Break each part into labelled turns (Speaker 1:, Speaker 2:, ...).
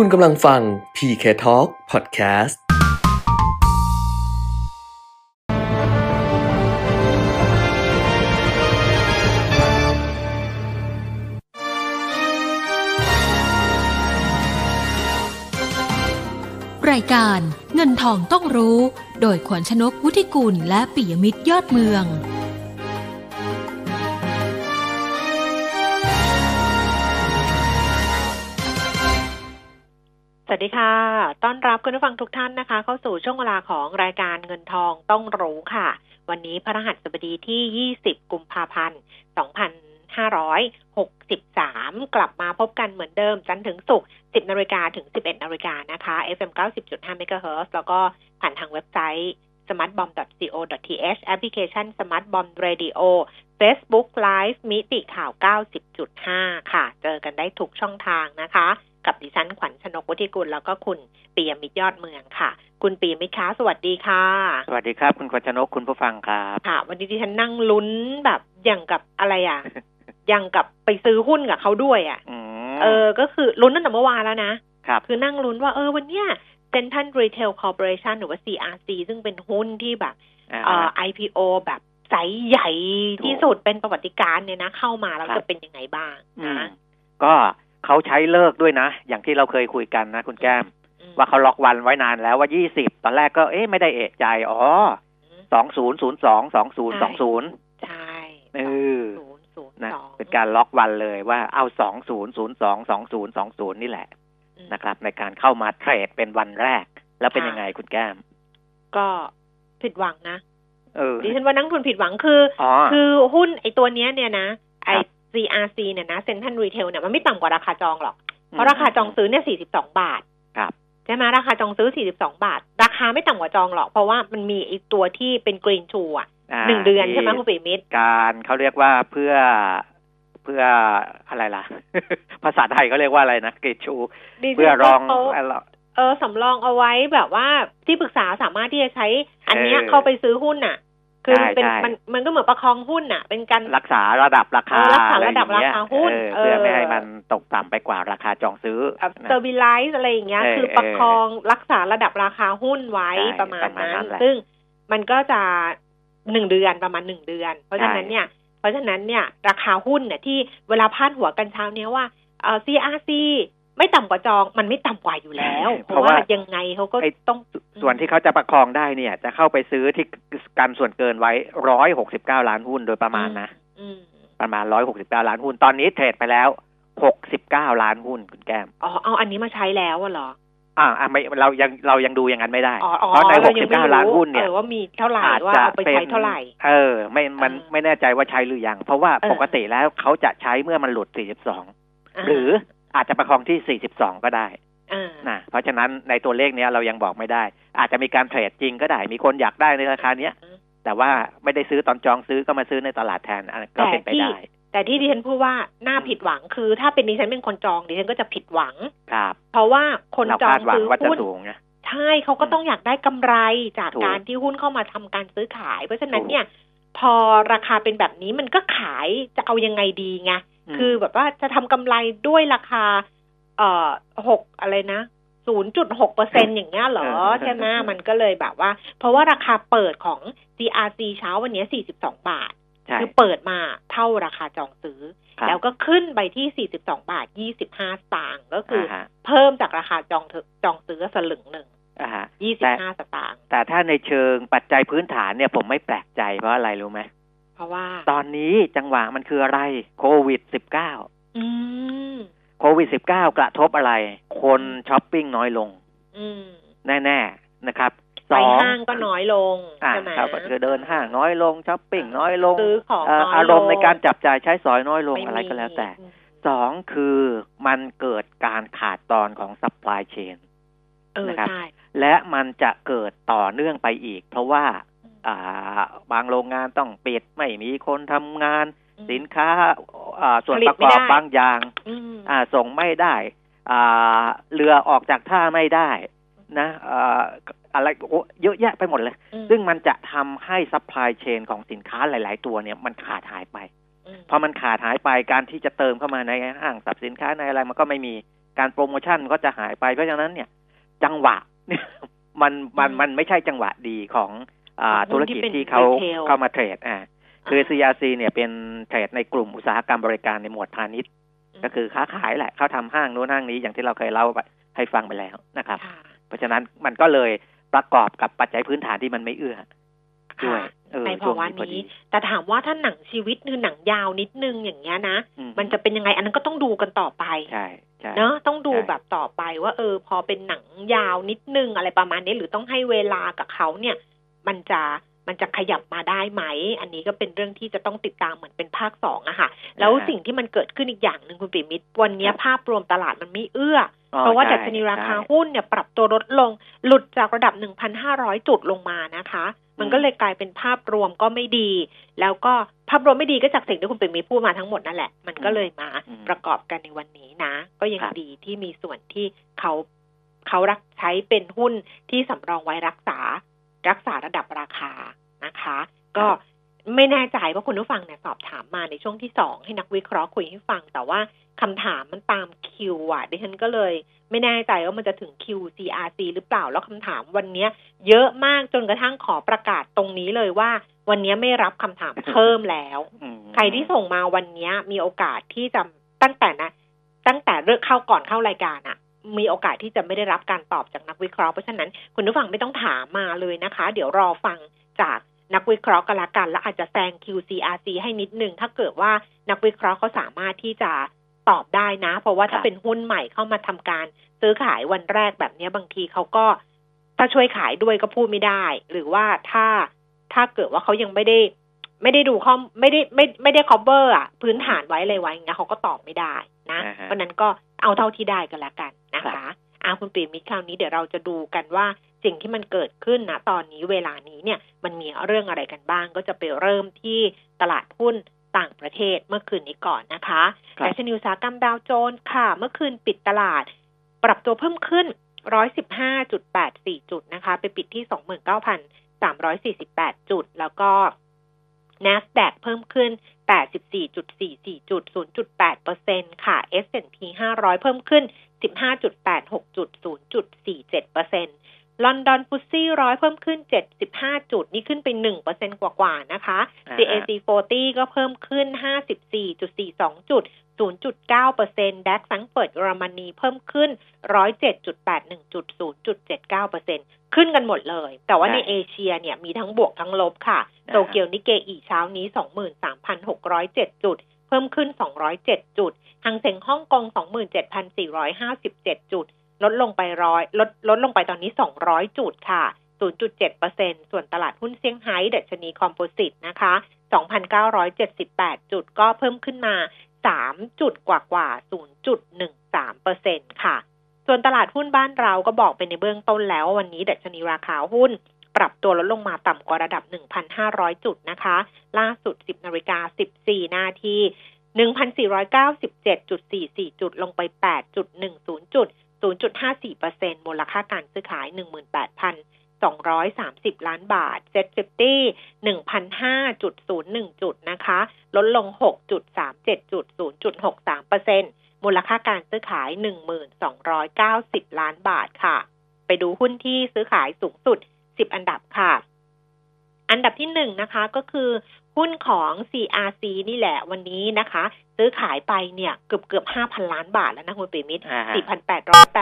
Speaker 1: คุณกำลังฟัง PK Talk Podcast
Speaker 2: รายการเงินทองต้องรู้ โดยขวัญชนกวุฒิกุลและปิยมิตรยอดเมือง
Speaker 3: สวัสดีค่ะ ต้อนรับคุณผู้ฟังทุกท่านนะคะ เข้าสู่ช่วงเวลาของรายการเงินทองต้องรู้ค่ะ วันนี้พระรหัสบดีที่ 20 กุมภาพันธ์ 2563 กลับมาพบกันเหมือนเดิม จันทร์ถึงศุกร์ 10 นาฬิกาถึง 11 นาฬิกานะคะ FM 90.5 MHz แล้วก็ผ่านทางเว็บไซต์ smartbomb.co.th แอปพลิเคชัน Smart Bomb Radio Facebook Live มิติข่าว 90.5 ค่ะ เจอกันได้ทุกช่องทางนะคะ กับดิฉันขวัญชนกวุฒิกุลแล้วก็คุณปียมิตรยอดเมืองค่ะ คุณปียมิตรคะสวัสดีค่ะ
Speaker 4: สวัสดีครับ คุณขวัญชนกคุณผู้ฟังครับ
Speaker 3: ค่ะ วันนี้ดิฉันนั่งลุ้นแบบอย่างกับอะไรอะอย่างกับไปซื้อหุ้นกับเขาด้วยอะ
Speaker 4: อืม
Speaker 3: เออ ก็คือลุ้นตั้งแต่เมื่อวานแล้วนะ
Speaker 4: ครับ
Speaker 3: คือนั่งลุ้นว่าเออวันเนี้ย Central Retail Corporation หรือว่า CRC ซึ่งเป็นหุ้นที่แบบ
Speaker 4: อ่า
Speaker 3: เอ่อ IPO แบบไซส์ใหญ่ที่
Speaker 4: ถูก
Speaker 3: สุดเป็นประวัติการณ์เนี่ยนะ เข้ามาแล้ว
Speaker 4: ครับ
Speaker 3: จะเป็นยังไงบ้าง
Speaker 4: อืม
Speaker 3: นะ
Speaker 4: ก็ เขาใช้เลิกด้วยนะ อย่างที่เราเคยคุยกันนะคุณแก้ม
Speaker 3: อืม
Speaker 4: ว่าเขาล็อกวันไว้นานแล้วว่ายี่สิบตอนแรกก็เอ๊ะไม่ได้เอะใจ อ๋อสองศูนย์ศูนย์สองสองศูนย์สองศูนย์
Speaker 3: ใช่
Speaker 4: เออ
Speaker 3: ศูนย์ศูนย์
Speaker 4: นะ
Speaker 3: สอง
Speaker 4: เป็นการล็อกวันเลยว่าเอาสองศูนย์ศูนย์สองสองศูนย์สองศูนย์นี่แหละ
Speaker 3: อืม
Speaker 4: นะครับ ในการเข้ามาเทรดเป็นวันแรก แล้วเป็น
Speaker 3: ค่ะ
Speaker 4: ยังไงคุณแก้ม
Speaker 3: ก็ผิดหวังนะ
Speaker 4: เออ
Speaker 3: ดิฉันว่านักลงทุนผิดหวังคืออ
Speaker 4: อ๋อ
Speaker 3: คือหุ้นไอ้ตัวเนี้ยเนี่ยนะไอ้
Speaker 4: ครับ
Speaker 3: CRC เนี่ยนะเซ็นทรัลรีเทลเนี่ยมันไม่ต่ำกว่าราคาจองหรอก เพราะราคาจองซื้อเนี่ย42บาท
Speaker 4: ครับ
Speaker 3: ใช่ไหมราคาจองซื้อ42บาท ราคาไม่ต่ำกว่าจองหรอก เพราะว่ามันมีไอ้ตัวที่เป็นกรีนชูอะาหนึ่งเดือนใช่ไหมคุณปิยมิตร
Speaker 4: การเขาเรียกว่าเพื่อเพื่ออะไรล่ะ ภาษาไทยเขาเรียกว่าอะไรนะเกรดชู
Speaker 3: ดิฉัน
Speaker 4: เพื่อรอง
Speaker 3: ว่าเขา
Speaker 4: อะไร
Speaker 3: เออสำรองเอาไว้แบบว่าที่ปรึกษาสามารถที่จะใช้อันเนี้ย
Speaker 4: เออ
Speaker 3: เข้าไปซื้อหุ้นน่ะ คือมันเป็น
Speaker 4: ใช่ใช่
Speaker 3: มันมันก็เหมือนประคองหุ้นน่ะ เป็นการ
Speaker 4: รักษาระดับราคา
Speaker 3: เออรักษา
Speaker 4: อไอย่ง
Speaker 3: ระดับ
Speaker 4: เงี้ย
Speaker 3: ราคาหุ้น
Speaker 4: เออเพื่อ
Speaker 3: เออ
Speaker 4: ไม่ให้มันตกต่ำไปกว่าราคาจองซื้อ
Speaker 3: แบบ
Speaker 4: นะ
Speaker 3: เซอร์วิไลซ์อะไรอย่างเงี้ย
Speaker 4: เออ
Speaker 3: คือประคองรักษาระดับราคาหุ้นไว้
Speaker 4: ใช่
Speaker 3: ประมาณ
Speaker 4: ประมาณ
Speaker 3: นั้
Speaker 4: นั้นนแหละ
Speaker 3: ซึ่งมันก็จะหนึ่งเดือนประมาณหนึ่งเดือน เพราะฉะนั้น
Speaker 4: ใช่
Speaker 3: เนี่ย เพราะฉะนั้นเนี่ย ราคาหุ้นเนี่ยที่เวลาพาดหัวกันเช้าเนี้ยว่าเอ่อ CRC ไม่ต่ำกว่าจองมันไม่ต่ำกว่าอยู่แล้ว เพราะว่ายังไงเขาก็
Speaker 4: ไอ้
Speaker 3: ต้อง
Speaker 4: ส่วนที่เขาจะประคองได้เนี่ย จะเข้าไปซื้อที่กันส่วนเกินไว้ร้อยหกสิบเก้าล้านหุ้นโดยประมาณนะ
Speaker 3: อืม
Speaker 4: ประมาณร้อยหกสิบเก้าล้านหุ้นตอนนี้เทรดไปแล้วหกสิบเก้าล้านหุ้นคุณแก้ม
Speaker 3: อ๋อเอาอันนี้มาใช้แล้วอะเหรอ
Speaker 4: อ่าอ่าไม่เรายังเรายังดูอย่างนั้นไม่ได้
Speaker 3: อ๋ออ๋อ
Speaker 4: เพราะในห
Speaker 3: เรา
Speaker 4: ก
Speaker 3: ยั
Speaker 4: สิ
Speaker 3: ง
Speaker 4: บ
Speaker 3: ไม่
Speaker 4: เก้า
Speaker 3: รู้
Speaker 4: ล้านหุ้นเนี่ย
Speaker 3: ออว่ามีเท่าไหร่
Speaker 4: อาจ
Speaker 3: ว่า
Speaker 4: จะ
Speaker 3: เอาไป
Speaker 4: เป็น
Speaker 3: ใช้เท่าไหร่
Speaker 4: เออ ไม่มัน
Speaker 3: เออ
Speaker 4: ไม่แน่ใจว่าใช้หรือยัง เพราะว่า
Speaker 3: เออ
Speaker 4: ปกติแล้วเขาจะใช้เมื่อมันหลุด42หรือ อาจจะประคองที่ 42 ก็ได้
Speaker 3: อ่า
Speaker 4: นะเพราะฉะนั้นในตัวเลขเนี้ยเรายังบอกไม่ได้ อาจจะมีการเทรดจริงก็ได้ มีคนอยากได้ในราคาเนี้ย แต่ว่าไม่ได้ซื้อตอนจองซื้อก็มาซื้อในตลาดแทนอันนั้นก็เป็นไปได้
Speaker 3: แต่ที่ดิฉันพูดว่าน่าผิดหวังคือ ถ้าเป็นดิฉันเป็นคนจองดิฉันก็จะผิดหวัง
Speaker 4: ครับ
Speaker 3: เพราะว่าคน
Speaker 4: เรา
Speaker 3: จอ
Speaker 4: คางดหวัง
Speaker 3: ซื้อ
Speaker 4: ว่าจะ
Speaker 3: หุ้น
Speaker 4: สูงนะ
Speaker 3: ใช่เขาก็ต้องอยากได้กำไรจาก
Speaker 4: ถูก
Speaker 3: การที่หุ้นเข้ามาทำการซื้อขาย เพราะฉะนั้น
Speaker 4: ถูก
Speaker 3: เนี่ย พอราคาเป็นแบบนี้มันก็ขายจะเอายังไงดีไง
Speaker 4: ม
Speaker 3: คือแบบว่าจะทำกำไรด้วยราคา เอ่อหกอะไรนะศูนย์จุดหกเปอร์เซ็นอย่างเงี้ยเหรอใช่ไหมมันก็เลยแบบว่า เพราะว่าราคาเปิดของ CRC เช้าวันนี้สี่สิบสองบาท
Speaker 4: ใช่
Speaker 3: คือเปิดมาเท่าราคาจองซื้อ
Speaker 4: ครับ
Speaker 3: แล้วก็ขึ้นไปที่42บาท25สตางค์ก็คืออ
Speaker 4: ฮะ
Speaker 3: เพิ่มจากราคาจองเถจองซื้อสลึงหนึ่ง
Speaker 4: อ่าฮะ
Speaker 3: 25สตางค์
Speaker 4: แต่ถ้าในเชิงปัจจัยพื้นฐานเนี่ยผมไม่แปลกใจเพราะอะไรรู้ไหม
Speaker 3: เพราะว่า
Speaker 4: ตอนนี้จังหวะมันคืออะไรโควิด -19
Speaker 3: อืม
Speaker 4: โควิด -19 กระทบอะไร คนช้อปปิ้งน้อยลง
Speaker 3: อืม
Speaker 4: แน่ ๆนะครับ
Speaker 3: ไปห้างก็น้อยลง
Speaker 4: อ่า
Speaker 3: ใช่ไหม
Speaker 4: ครับก็คือเดินห้างน้อยลงช้อปปิ้งน้อยลง
Speaker 3: ซื้อของ
Speaker 4: เอ่อ
Speaker 3: น้อยลง
Speaker 4: อารมณ์ในการจับจ่ายใช้สอยน้อยลงไม่
Speaker 3: มี
Speaker 4: อะไรก็แล้วแต่
Speaker 3: อืม
Speaker 4: สองคือมันเกิดการขาดตอนของ supply chain
Speaker 3: เออ
Speaker 4: นะครับ
Speaker 3: ใช่
Speaker 4: และมันจะเกิดต่อเนื่องไปอีก เพราะว่าอ่า บางโรงงานต้องปิดไม่มีคนทำงาน
Speaker 3: อืม
Speaker 4: สินค้าอ่าส่วน
Speaker 3: ผลิ
Speaker 4: ป
Speaker 3: ต
Speaker 4: ระ
Speaker 3: ไม่
Speaker 4: กอบ
Speaker 3: ได้
Speaker 4: บางอย่าง
Speaker 3: อืม
Speaker 4: อ่าส่งไม่ได้อ่าเรือออกจากท่าไม่ได้นะอ่าอะไรโอ้เยอะแยะไปหมดเลย
Speaker 3: อืม
Speaker 4: ซึ่งมันจะทำให้ supply chain ของสินค้าหลาย ๆ ตัวเนี่ยมันขาดหายไป
Speaker 3: อืม
Speaker 4: พอมันขาดหายไปการที่จะเติมเข้ามาในห้างสรรพสินค้าในอะไรมันก็ไม่มีการโปรโมชั่นก็จะหายไปเพราะฉะนั้นเนี่ย จังหวะเนี่ยมันมันมันไม่ใช่จังหวะดีของอ่า
Speaker 3: ของหุ้น
Speaker 4: ธุรกิจ
Speaker 3: ที่เป็น
Speaker 4: ที่เขา
Speaker 3: retail
Speaker 4: เข้ามาเทรดอ่าคือ CRC เนี่ยเป็นเทรดในกลุ่มอุตสาหกรรมบริการในหมวดพาณิชย์ ก็คือค้าขายแหละเขาทำห้างนู้นห้างนี้อย่างที่เราเคยเล่าไปให้ฟังไปแล้วนะครับ
Speaker 3: ค่ะ
Speaker 4: เพราะฉะนั้นมันก็เลยประกอบกับปัจจัยพื้นฐานที่มันไม่เอื้อด้วยเออ
Speaker 3: ใน
Speaker 4: ช่วง
Speaker 3: ภาวะ
Speaker 4: นี้พอ
Speaker 3: นี้
Speaker 4: ดี
Speaker 3: แต่ถามว่าถ้าหนังชีวิตคือหนังยาวนิดนึงอย่างเงี้ยนะ
Speaker 4: อื
Speaker 3: มันจะเป็นยังไงอันนั้นก็ต้องดูกันต่อไป
Speaker 4: ใช่ใช่
Speaker 3: เนอะต้องดู
Speaker 4: ใช่
Speaker 3: แบบต่อไปว่า เออ พอเป็นหนังยาวนิดนึงอะไรประมาณนี้หรือต้องให้เวลากับเขาเนี่ย มันจะมันจะขยับมาได้ไหม อันนี้ก็เป็นเรื่องที่จะต้องติดตามเหมือนเป็นภาคสองอะค่ะ แล้วสิ่งที่มันเกิดขึ้นอีกอย่างหนึ่งคุณปิมิตรวันเนี้ยภาพรวมตลาดมันไม่เอื้อ
Speaker 4: อ๋อ
Speaker 3: เพราะว่า
Speaker 4: ใช่
Speaker 3: ดัชนีราคา
Speaker 4: ใช่
Speaker 3: หุ้นเนี่ยปรับตัวลดลง หลุดจากระดับ 1,500 จุดลงมานะคะ มันก็เลยกลายเป็นภาพรวมก็ไม่ดี แล้วก็ภาพรวมไม่ดีก็จากสิ่งที่คุณปิ่มมีพูดมาทั้งหมดนั่นแหละ มันก็เลยมา
Speaker 4: อืม
Speaker 3: ประกอบกันในวันนี้นะ ก็ยัง
Speaker 4: ครับ
Speaker 3: ดีที่มีส่วนที่เขาเขารักใช้เป็นหุ้นที่สำรองไว้รักษา รักษาระดับราคานะคะ ก็ไม่แน่ใจว่าคุณผู้ฟังเนี่ยสอบถามมาในช่วงที่สองให้นักวิเคราะห์คุยให้ฟัง แต่ว่าคำถามมันตามคิวอะดิฉันก็เลย ไม่แน่ใจว่ามันจะถึงคิว CRC หรือเปล่าแล้วคำถามวันเนี้ย เยอะมากจนกระทั่งขอประกาศตรงนี้เลยว่า วันนี้ไม่รับคำถามเพิ่มแล้ว
Speaker 4: อืม
Speaker 3: ใครที่ส่งมาวันนี้มีโอกาสที่จะตั้งแต่นะ ตั้งแต่เรื่องเข้าก่อนเข้ารายการอะ มีโอกาสที่จะไม่ได้รับการตอบจากนักวิเคราะห์เพราะฉะนั้นคุณผู้ฟังไม่ต้องถามมาเลยนะคะ เดี๋ยวรอฟังจากนักวิเคราะห์กันละกัน แล้วอาจจะแซง QCRC ให้นิดนึง ถ้าเกิดว่านักวิเคราะห์เขาสามารถที่จะตอบได้นะ เพราะว่าถ้าเป็นหุ้นใหม่เข้ามาทำการ ซื้อขายวันแรกแบบนี้บางทีเขาก็ ถ้าช่วยขายด้วยก็พูดไม่ได้ หรือว่าถ้าถ้าเกิดว่าเขายังไม่ได้ ไม่ได้ดูข้อมไม่ได้ไม่ไม่ได้ cover อะพื้นฐานไว้เลยไว้อย่างเงี้ยเขาก็ตอบไม่ได้นะ
Speaker 4: อ่าฮะ
Speaker 3: เพราะนั้นก็เอาเท่าที่ได้กันละกัน นะ
Speaker 4: ครั
Speaker 3: คะ
Speaker 4: บ
Speaker 3: อาคุณปีมิตรคราวนี้เดี๋ยวเราจะดูกันว่าสิ่งที่มันเกิดขึ้นนะตอนนี้เวลานี้เนี่ยมันมีเรื่องอะไรกันบ้าง ก็จะไปเริ่มที่ตลาดหุ้นต่างประเทศเมื่อคืนนี้ก่อนนะคะ
Speaker 4: ครับ
Speaker 3: ดัชนีอุตสาหกรรมดาวโจนส์ค่ะ เมื่อคืนปิดตลาด ปรับตัวเพิ่มขึ้น 115.84 จุดนะคะ ไปปิดที่ 29,348 จุด แล้วก็ NASDAQ เพิ่มขึ้น 84.44 จุด 0.8%ค่ะ S&P 500 เพิ่มขึ้น 15.86จุด0.47%ลอนดอนฟุตซี่ร้อยเพิ่มขึ้น 75 จุด นี่ขึ้นไป 1%กว่าๆนะคะ
Speaker 4: อ่าฮะ
Speaker 3: CAC 40 ก็เพิ่มขึ้น 54.42 จุด 0.9%ดัคสังเฟิร์ตเยอรมนีเพิ่มขึ้น 107.81 จุด 0.79%ขึ้นกันหมดเลย แต่ว่า
Speaker 4: ใช่
Speaker 3: ในเอเชียเนี่ยมีทั้งบวกทั้งลบค่ะ
Speaker 4: อ่าฮะ
Speaker 3: โตเกียวนิเกอีเช้านี้ 23,607 จุด เพิ่มขึ้น 207 จุดหังเส็งฮ่องกง 27,457 จุด ลดลงไปร้อยลดลดลงไปตอนนี้ 200 จุดค่ะ 0.7%ส่วนตลาดหุ้นเซี่ยงไฮ้ดัชนีคอมโพสิตนะคะ 2,978 จุดก็เพิ่มขึ้นมา 3 จุดกว่ากว่า 0.13%ค่ะ ส่วนตลาดหุ้นบ้านเราก็บอกไปในเบื้องต้นแล้วว่าวันนี้ดัชนีราคาหุ้น ปรับตัวลดลงมาต่ำกว่าระดับ 1,500 จุดนะคะ ล่าสุด 10นาฬิกา14 นาที 1,497.44 จุดลงไป 8.10 จุด 0.54%มูลค่าการซื้อขาย 18,230 ล้านบาทเซ็ตฟิฟตี้1,005.01 จุดนะคะ ลดลง 6.37 จุด 0.63%มูลค่าการซื้อขาย 1,290 ล้านบาทค่ะ ไปดูหุ้นที่ซื้อขายสูงสุด 10อันดับค่ะ อันดับที่หนึ่งนะคะ ก็คือ หุ้นของ CRC นี่แหละวันนี้นะคะ ซื้อขายไปเนี่ยเกือบเกือบ5,000ล้านบาทแล้วนะคุณปิมิตร
Speaker 4: อ่าฮะ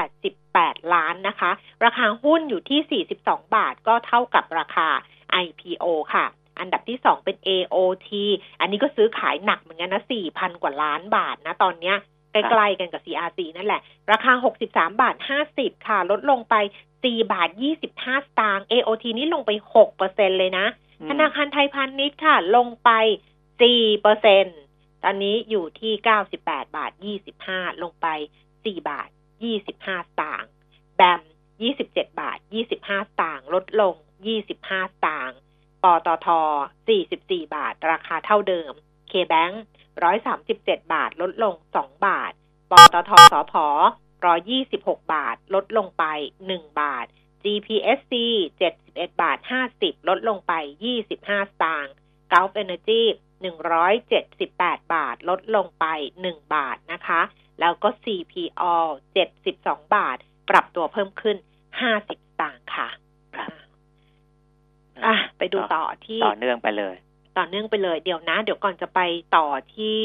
Speaker 3: 4,888ล้านนะคะ ราคาหุ้นอยู่ที่42บาทก็เท่ากับราคา IPO ค่ะ อันดับที่2เป็น AOT อันนี้ก็ซื้อขายหนักเหมือนกันนะ4,000กว่าล้านบาทนะตอนเนี้ยใกล้ๆกันกับ CRC นั่นแหละ ราคา 63 บาท 50 ค่ะ ลดลงไป 4 บาท 25 สตางค์ AOT นี่ลงไป6%เลยนะ ธนาคารไทยพาณิชย์ค่ะ ลงไป 4%ตอนนี้อยู่ที่ 98 บาท 25 ลงไป 4 บาท 25 สตางค์ แบม 27 บาท 25 สตางค์ ลดลง 25 สตางค์ปตท 44 บาท ราคาเท่าเดิม K-Bank 137 บาท ลดลง 2 บาทปตทสพ 126 บาท ลดลงไป 1 บาท GPSC 71 บาท 50 ลดลงไป 25 สตางค์ Gulf Energy 178 บาท ลดลงไป 1 บาทนะคะ แล้วก็ CPO 72 บาท ปรับตัวเพิ่มขึ้น 50 สตางค์ค่ะ
Speaker 4: ครับ
Speaker 3: อะ ไปดูต่อที่
Speaker 4: ต่อเนื่องไปเลย
Speaker 3: ต่อเนื่องไปเลย เดี๋ยวนะ เดี๋ยวก่อนจะไปต่อที่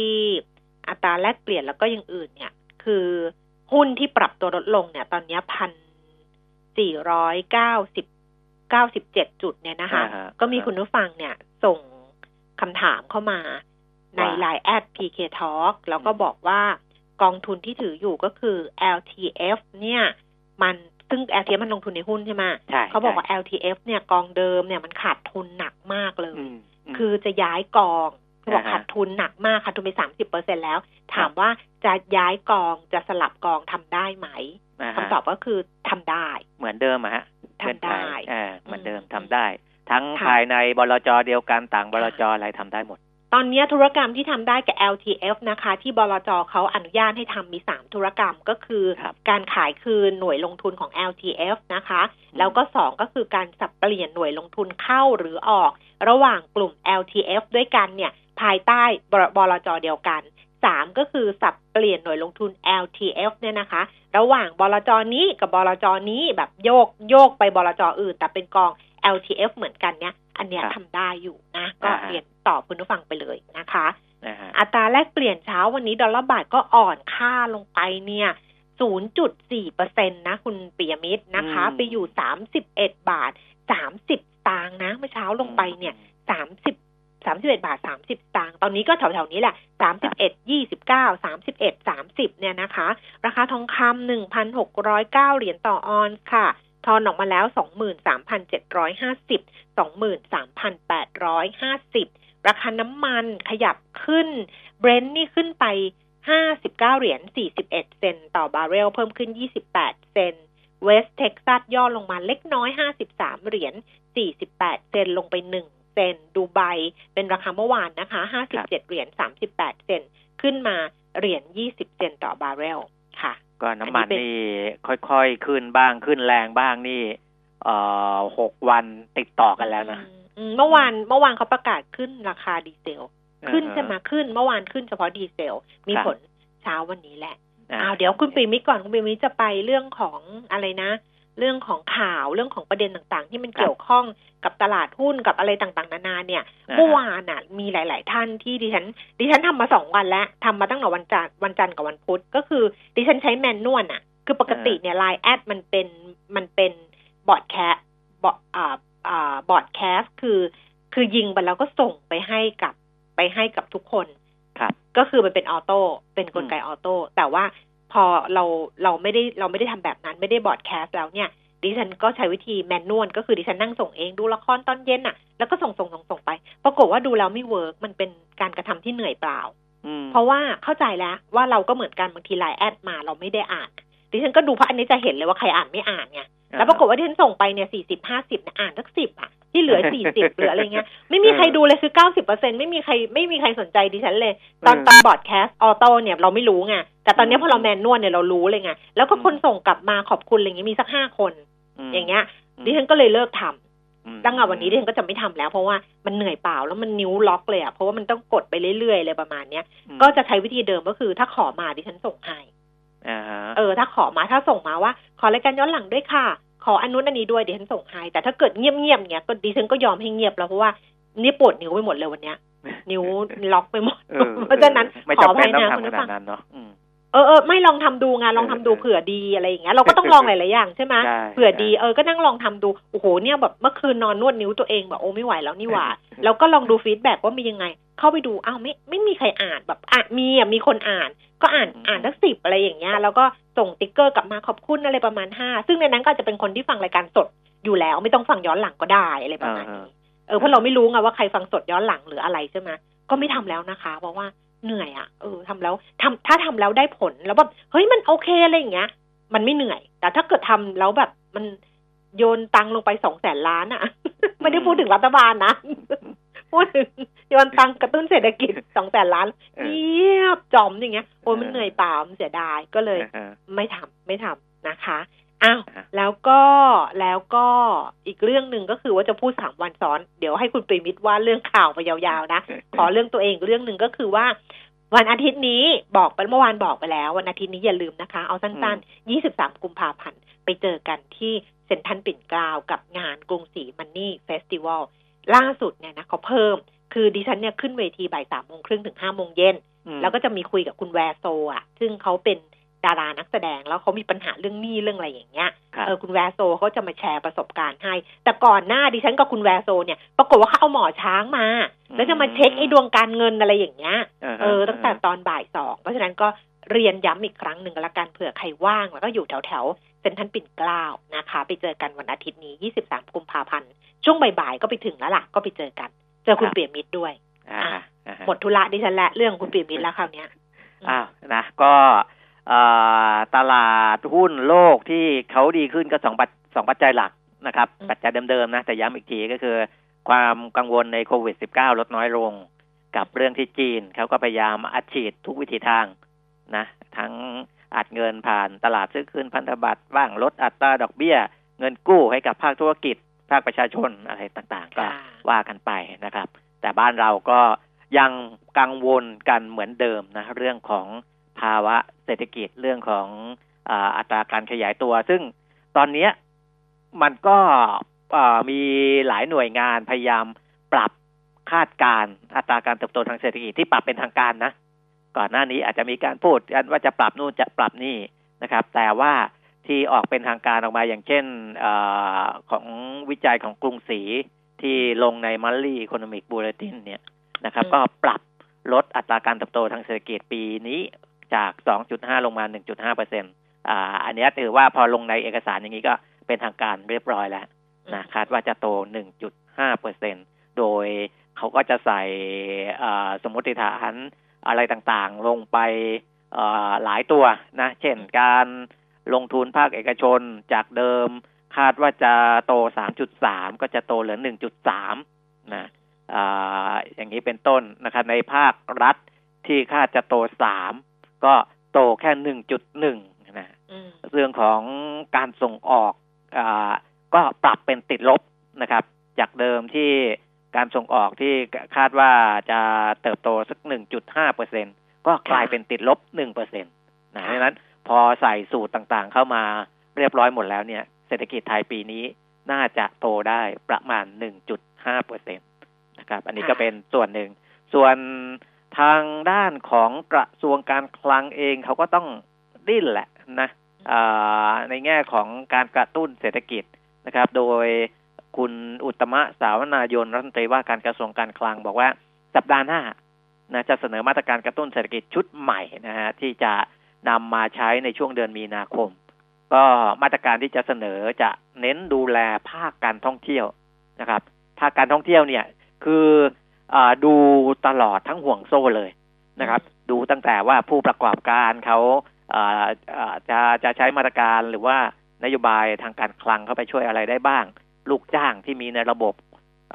Speaker 3: อัตราแลกเปลี่ยนแล้วก็อย่างอื่นเนี่ย คือ หุ้นที่ปรับตัวลดลงเนี่ย ตอนนี้พันสี่ร้อยเก้าสิบเก้าสิบเจ็ดจุดเนี่ยนะคะ
Speaker 4: อ่าฮะ
Speaker 3: ก็มีคุณผู้ฟังเนี่ยส่งคำถามเข้ามาใน
Speaker 4: ว่า
Speaker 3: ไลน์แอด PK Talk แล้วก็บอกว่ากองทุนที่ถืออยู่ก็คือ LTF เนี่ย มันซึ่ง LTF มันลงทุนในหุ้นใช่ไหม
Speaker 4: ใช่
Speaker 3: เขาบอกว่า
Speaker 4: ใช่
Speaker 3: LTF เนี่ยกองเดิมเนี่ยมันขาดทุนหนักมากเลย
Speaker 4: อืมม
Speaker 3: คือจะย้ายกอง เขาบอก
Speaker 4: อ่าฮะ
Speaker 3: ขาดทุนหนักมากขาดทุนไปสามสิบเปอร์เซ็นแล้ว ถาม
Speaker 4: ครับ
Speaker 3: ว่าจะย้ายกองจะสลับกองทำได้ไหม
Speaker 4: นะฮะ
Speaker 3: คำตอบก็คือทำได้
Speaker 4: เหมือนเดิมอะฮะ
Speaker 3: ทำได้
Speaker 4: เงื่อนไขอ่าเหมือนเดิม
Speaker 3: อืม
Speaker 4: ทำได้ ทั้ง
Speaker 3: ค่ะ
Speaker 4: ภายในบลจเดียวกันต่างบลจอะไรทำได้หมด
Speaker 3: ตอนนี้ธุรกรรมที่ทำได้กับ LTF นะคะ ที่บลจเขาอนุญาตให้ทำมี3ธุรกรรมก็คือ
Speaker 4: ครับ
Speaker 3: การขายคืนหน่วยลงทุนของ LTF นะคะ แล้วก็2ก็คือการสับเปลี่ยนหน่วยลงทุนเข้าหรือออก ระหว่างกลุ่ม LTF ด้วยกันเนี่ย ภายใต้บลบลจเดียวกัน3ก็คือสับเปลี่ยนหน่วยลงทุน LTF เนี่ยนะคะ ระหว่างบลจนี้กับบลจนี้แบบโยกโยกไปบลจอื่น แต่เป็นกอง LTF เหมือนกันเนี่ย อันเนี้ย
Speaker 4: ครับ
Speaker 3: ทำได้อยู่นะ ก็
Speaker 4: อ่าฮะ
Speaker 3: เรียนตอบคุณผู้ฟังไปเลยนะคะ
Speaker 4: นะฮะ
Speaker 3: อัตราแลกเปลี่ยนเช้าวันนี้ดอลลาร์บาทก็อ่อนค่าลงไปเนี่ย 0.4เปอร์เซ็นต์นะ คุณปิยมิตรนะคะ
Speaker 4: อืม
Speaker 3: ไปอยู่ 31 บาท 30สตางค์นะ เมื่อเช้าลงไปเนี่ย 30 สามสิบเอ็ดบาทสามสิบสตางค์ตอนนี้ก็แถวๆนี้แหละสามสิบเอ็ดยี่สิบเก้าสามสิบเอ็ดสามสิบเนี่ยนะคะ ราคาทองคำหนึ่งพันหกร้อยเก้าเหรียญต่อออนซ์ค่ะ ทอนออกมาแล้วสองหมื่นสามพันเจ็ดร้อยห้าสิบสองหมื่นสามพันแปดร้อยห้าสิบราคาน้ำมันขยับขึ้น เบรนท์นี่ขึ้นไปห้าสิบเก้าเหรียญสี่สิบเอ็ดเซนต์ต่อบาร์เรลเพิ่มขึ้นยี่สิบแปดเซนต์เวสต์เท็กซัสย่อลงมาเล็กน้อยห้าสิบสามเหรียญสี่สิบแปดเซนต์ลงไปหนึ่ง เซนต์ดูไบเป็นราคาเมื่อวานนะคะ 57 เหรียญ 38 เซนต์ขึ้นมาเหรียญ 20 เซนต์ต่อบาร์เรลค่ะ
Speaker 4: ก็น้ำมัน
Speaker 3: อันนี้เป็น
Speaker 4: นี่ค่อยๆ ขึ้นบ้างขึ้นแรงบ้างนี่เอ่อหกวันติดต่อกันแล้วนะ
Speaker 3: อืมอืมเมื่อวานเมื่อวานเขาประกาศขึ้นราคาดีเซล ขึ้น
Speaker 4: เออ
Speaker 3: จะมาขึ้นเมื่อวานขึ้นเฉพาะดีเซล มี
Speaker 4: ครับ
Speaker 3: ผลเช้าวันนี้แหละ
Speaker 4: อ่า
Speaker 3: อ้าวเดี๋ยวคุณปิยมิตรก่อนคุณปิยมิตรจะไปเรื่องของอะไรนะ เรื่องของข่าวเรื่องของประเด็นต่างๆ ที่มันเกี่ยวข้องกับตลาดหุ้นกับอะไรต่างๆ นานาเนี่ย
Speaker 4: อ่า
Speaker 3: เมื่อวานน่ะมีหลาย ๆ ท่านที่ดิฉัน ดิฉันทำมาสองวันแล้วทำมาตั้งแต่วันจันทร์วันจันทร์กับวันพุธก็คือดิฉันใช้ manual อะ คือปกติเนี่ย LINE Ad มันเป็นมันเป็น broadcast broad อ่าอ่า broadcast คือ คือยิงไปแล้วก็ส่งไปให้กับไปให้กับทุกคน
Speaker 4: ครับ
Speaker 3: ก็คือมันเป็น auto เป็นกลไก auto แต่ว่า พอเราเราไม่ได้เราไม่ได้ทำแบบนั้นไม่ได้ broadcast แล้วเนี่ยดิฉันก็ใช้วิธี manual ก็คือดิฉันนั่งส่งเองดูละครตอนเย็นน่ะ แล้วก็ส่งส่งส่งส่งไป ปรากฏว่าดูแล้วไม่ work มันเป็นการกระทำที่เหนื่อยเปล่า
Speaker 4: อืม
Speaker 3: เพราะว่าเข้าใจแล้วว่าเราก็เหมือนกันบางทีไลน์แอดมาเราไม่ได้อ่าน ดิฉันก็ดูเพราะอันนี้จะเห็นเลยว่าใครอ่านไม่อ่านไงแล้วปรากฏว่าที่ฉันส่งไปเนี่ยสี่สิบห้าสิบอ่านสักสิบอะที่เหลือสี่สิบหรืออะไรเงี้ยไม่มีใครดูเลยคือเก้าสิบเปอร์เซ็นไม่มีใครไม่มีใครสนใจดิฉันเลย ตอน
Speaker 4: อืม
Speaker 3: ตอนบอร์ดแคสต์ออโต้เนี่ยเราไม่รู้ไงแต่ตอนเนี้ยพอเราแมนนวลเนี่ยเรารู้เลยไงแล้วก็คนส่งกลับมาขอบคุณอะไรเงี้ยมีสักห้าคน
Speaker 4: ม
Speaker 3: อย่างเงี้ย ดิฉันก็เลยเลิกทำ
Speaker 4: อืม
Speaker 3: ตั้งแต่วันนี้ดิฉันก็จะไม่ทำแล้ว เพราะว่ามันเหนื่อยเปล่าแล้วมันนิ้วล็อกเลยอะเพราะว่ามันต้องกดไปเรื่อยๆเลยประมาณเนี้ย
Speaker 4: อืม
Speaker 3: ก็จะใช้วิธีเดิมก็คือถ้าขอมาดิฉันส่งให้
Speaker 4: อ่าฮะ
Speaker 3: เออ ถ้าขอมาถ้าส่งมาว่า ขอรายการย้อนหลังด้วยค่ะ ขออันนู้นอันนี้ด้วยดิฉันส่งให้แต่ถ้าเกิดเงียบๆเงี้ยก็ดิฉันก็ยอมให้เงียบแล้วเพราะว่านี่ปวดนิ้วไปหมดเลยวันเนี้ย นิ้วล็อกไปหมด
Speaker 4: ออ
Speaker 3: เพราะฉะนั้นขออ
Speaker 4: เป็
Speaker 3: ภั
Speaker 4: น
Speaker 3: ย
Speaker 4: นะคุณผู้ฟังไม่จำเป็
Speaker 3: นต้อง
Speaker 4: ทำข
Speaker 3: ผู้
Speaker 4: นาดนั้นเนาะอืม
Speaker 3: เออเออไม่ลองทำดูไงลองทำดู
Speaker 4: เออ
Speaker 3: เผื่อดีอะไรอย่างเงี้ยเราก็ต้องลองหลายๆอย่างใช่ไหม
Speaker 4: ใช่
Speaker 3: เผื่อดี
Speaker 4: ใช่
Speaker 3: เออก็นั่งลองทำดูโอ้โหเนี่ยแบบเมื่อคืนนอนนวดนิ้วตัวเองแบบโอ้ไม่ไหวแล้วนี่หว่าแล้วก็ลองดู feedback ว่ามียังไง เข้าไปดูอ้าวไม่ไม่มีใครอ่านแบบอะมีอะมีคนอ่าน ก็อ่าน
Speaker 4: อืม
Speaker 3: อ่านสักสิบอะไรอย่างเงี้ยแล้วก็ส่งติ๊กเกอร์กลับมาขอบคุณอะไรประมาณห้าซึ่งในนั้นก็อาจจะเป็นคนที่ฟังรายการสดอยู่แล้ว ไม่ต้องฟังย้อนหลังก็ได้อะไรประมาณนี้เออเพราะเราไม่รู้ไงว่าใครฟังสดย้อนหลังหรืออะไรใช่ไหมก็ไม่ทำแล้วนะคะ เพราะว่าเหนื่อยอะเออทำแล้วทำถ้าทำแล้วได้ผลแล้วแบบเฮ้ยมันโอเคอะไรอย่างเงี้ย มันไม่เหนื่อย แต่ถ้าเกิดทำแล้วแบบมันโยนตังค์ลงไปสองแสนล้านอะ ไม่ได้พูดถึงรัฐบาลนะ พูดถึงโยนตังค์กระตุ้นเศรษฐกิจสองแสนล้าน
Speaker 4: เออ
Speaker 3: เงียบจอมอย่างเงี้ยโอ้ยมันเหนื่อยเปล่ามันเสียดายก็เลย
Speaker 4: อ่าฮะ
Speaker 3: ไม่ทำไม่ทำนะคะอ้าว
Speaker 4: อะ
Speaker 3: แล้วก็แล้วก็อีกเรื่องหนึ่งก็คือว่าจะพูดสามวันซ้อน เดี๋ยวให้คุณปรีมิตรว่าเรื่องข่าวไปยาวๆนะ ขอเรื่องตัวเองอีกเรื่องหนึ่งก็คือว่า วันอาทิตย์นี้บอกไปเมื่อวานบอกไปแล้ว วันอาทิตย์นี้อย่าลืมนะคะ เอาสั้นๆ 23 กุมภาพันธ์ ไปเจอกันที่เซ็นทรัลปิ่นเกล้ากับงานกรุงศรี Money Festival ล่าสุดเนี่ยนะเขาเพิ่ม คือดิฉันเนี่ยขึ้นเวทีบ่ายสามโมงครึ่งถึงห้าโมงเย็น
Speaker 4: อืม
Speaker 3: แล้วก็จะมีคุยกับคุณแวร์โซอะ ซึ่งเขาเป็นดารานักแสดงแล้วเขามีปัญหาเรื่องหนี้เรื่องอะไรอย่างเงี้ย
Speaker 4: ครับ
Speaker 3: เออคุณแวร์โซเขาจะมาแชร์ประสบการณ์ให้ แต่ก่อนหน้าดิฉันกับคุณแวร์โซเนี่ย ปรากฏว่าเขาเอาหมอช้างมา แล้วจะมาเช็คไอ้ดวงการเงินอะไรอย่างเงี้ยอา
Speaker 4: ฮะ
Speaker 3: เออ ตั้งแต่ตอนบ่ายสอง เพราะฉะนั้นก็เรียนย้ำอีกครั้งหนึ่งละกันเผื่อใครว่างแล้วก็อยู่แถวแถวๆ เซ็นทรัลปิ่นเกล้านะคะ ไปเจอกันวันอาทิตย์นี้ 23กุมภาพันธ์ช่วงบ่ายๆก็ไปถึงแล้วล่ะ ก็ไปเจอกัน เจอคุณเปียมิตรด้วย
Speaker 4: อ่าอ่าฮะ
Speaker 3: หมดธุระดิฉันและเรื่องคุณเปียมิตรแล้วคราวเนี้ย
Speaker 4: อ้าวนะก็เอ่อตลาดหุ้นโลกที่เขาดีขึ้นก็สองปัจสองปัจจัยหลักนะครับ
Speaker 3: อืม
Speaker 4: ปัจจัยเดิมๆนะ แต่ย้ำอีกทีก็คือ ความกังวลในโควิด -19 ลดน้อยลง กับเรื่องที่จีนเขาก็พยายามอัดฉีดทุกวิธีทางนะ ทั้ง อัดเงินผ่านตลาดซื้อคืนพันธบัตรบ้างลดอัตราดอกเบี้ย เงินกู้ให้กับภาคธุรกิจ ภาคประชาชนอะไรต่างๆ ก็
Speaker 3: ค่ะ
Speaker 4: ว่ากันไปนะครับ แต่บ้านเราก็ยังกังวลกันเหมือนเดิมนะเรื่องของภาวะเศรษฐกิจเรื่องของอาอัตราการขยายตัว ซึ่งตอนเนี้ยมันก็อ่ามีหลายหน่วยงานพยายามปรับคาดการณ์อัตราการเติบโตทางเศรษฐกิจที่ปรับเป็นทางการนะ ก่อนหน้านี้อาจจะมีการพูดกันว่าจะปรับนู่นจะปรับนี่นะครับ แต่ว่าที่ออกเป็นทางการออกมาอย่างเช่นอาของวิจัยของกรุงศรีที่ลงใน Monthly Economic Bulletin เนี่ยนะครับ
Speaker 3: อืม
Speaker 4: ก็ปรับลดอัตราการเติบโตทางเศรษฐกิจปีนี้จาก 2.5 ลงมา 1.5เปอร์เซ็นต์อ่า อันเนี้ยถือว่าพอลงในเอกสารอย่างนี้ก็เป็นทางการเรียบร้อยแล้วนะคาดว่าจะโต 1.5เปอร์เซ็นโดยเขาก็จะใส่อ่าสมมติฐาน อะไรต่างๆ ลงไปอ่าหลายตัวนะ เช่นการลงทุนภาคเอกชนจากเดิมคาดว่าจะโต 3.3 ก็จะโตเหลือ 1.3 นะอ่าอย่างนี้เป็นต้นนะครับในภาครัฐที่คาดจะโต 3 ก็โตแค่ 1.1 นะ
Speaker 3: อืม
Speaker 4: เรื่องของการส่งออกอาก็ปรับเป็นติดลบนะครับ จากเดิมที่ การส่งออกที่คาดว่าจะเติบโตสัก 1.5เปอร์เซ็นก็กลายเป็นติดลบ1เปอร์เซ็นต์นะเพราะฉะนั้นพอใส่สูตรต่างๆเข้ามาเรียบร้อยหมดแล้วเนี่ย เศรษฐกิจไทยปีนี้น่าจะโตได้ประมาณ 1.5เปอร์เซ็นตนะครับ อันนี้ก็เป็นส่วนหนึ่ง ส่วนทางด้านของกระทรวงการคลังเองเขาก็ต้องดิ้นแหละนะอ่าในแง่ของการกระตุ้นเศรษฐกิจนะครับ โดย คุณอุตมะสาวนายนรัฐมนตรีว่าการกระทรวงการคลังบอกว่าสัปดาห์หน้านะจะเสนอมาตรการกระตุ้นเศรษฐกิจชุดใหม่นะฮะที่จะนำมาใช้ในช่วงเดือนมีนาคม ก็มาตรการที่จะเสนอจะเน้นดูแลภาคการท่องเที่ยวนะครับ ภาคการท่องเที่ยวเนี่ยคืออาดูตลอดทั้งห่วงโซ่เลยนะครับ ดูตั้งแต่ว่าผู้ประกอบการเขาอ่าอ่าจะจะใช้มาตรการหรือว่านโยบายทางการคลังเข้าไปช่วยอะไรได้บ้าง ลูกจ้างที่มีในระบบ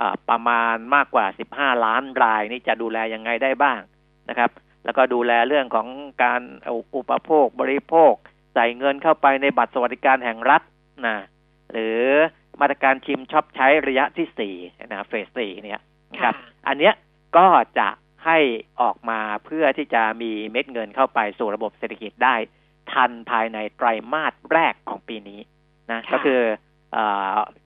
Speaker 4: อ่าประมาณมากกว่า 15 ล้านรายนี่จะดูแลยังไงได้บ้างนะครับ แล้วก็ดูแลเรื่องของการอุอุปโภคบริโภค ใส่เงินเข้าไปในบัตรสวัสดิการแห่งรัฐนะหรือมาตรการชิมช็อปใช้ระยะที่สี่นะเฟสสี่เนี่ยนะครับ
Speaker 3: ค่ะ
Speaker 4: อันเนี้ยก็จะให้ออกมาเพื่อที่จะมีเม็ดเงินเข้าไปสู่ระบบเศรษฐกิจได้ ทันภายในไตรมาสแรกของปีนี้นะ
Speaker 3: ค่ะ
Speaker 4: ก็คืออา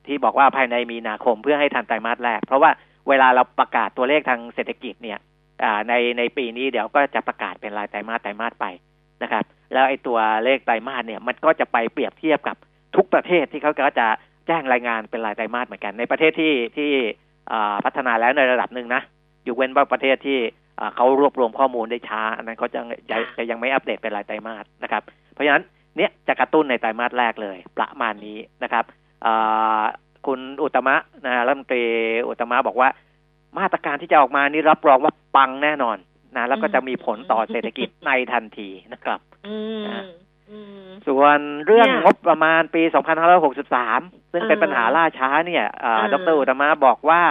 Speaker 4: ที่บอกว่าภายในมีนาคมเพื่อให้ทันไตรมาสแรก เพราะว่าเวลาเราประกาศตัวเลขทางเศรษฐกิจเนี่ยในในปีนี้เดี๋ยวก็จะประกาศเป็นรายไตรมาสไตรมาสไปนะครับ แล้วไอ้ตัวเลขไตรมาสเนี่ยมันก็จะไปเปรียบเทียบกับทุกประเทศที่เขาก็จะแจ้งรายงานเป็นรายไตรมาสเหมือนกัน ในประเทศที่ที่พัฒนาแล้วในระดับหนึ่งนะอยู่เว้นว่าประเทศที่เขารวบรวมข้อมูลได้ช้า อันนั้นเขาจะจะยังไม่อัปเดตเป็นรายไตรมาสนะครับ เพราะฉะนั้นเนี่ยจะกระตุ้นในไตรมาสแรกเลยประมาณนี้นะครับ คุณอุตตมะนะรัฐมนตรีอุตตมะบอกว่า มาตรการที่จะออกมานี่รับรองว่าปังแน่นอนนะแล้วก็จะมีผลต่อเศรษฐกิจในทันทีนะครับ
Speaker 3: อืม
Speaker 4: นะ
Speaker 3: อืม
Speaker 4: ส่วนเรื่อง
Speaker 3: เนี่ย
Speaker 4: งบประมาณปี 2563 ซึ่งเป็น
Speaker 3: เออ
Speaker 4: ปัญหาล่าช้าเนี่ยอ่า
Speaker 3: เออ
Speaker 4: ดรอุตตมะบอกว่า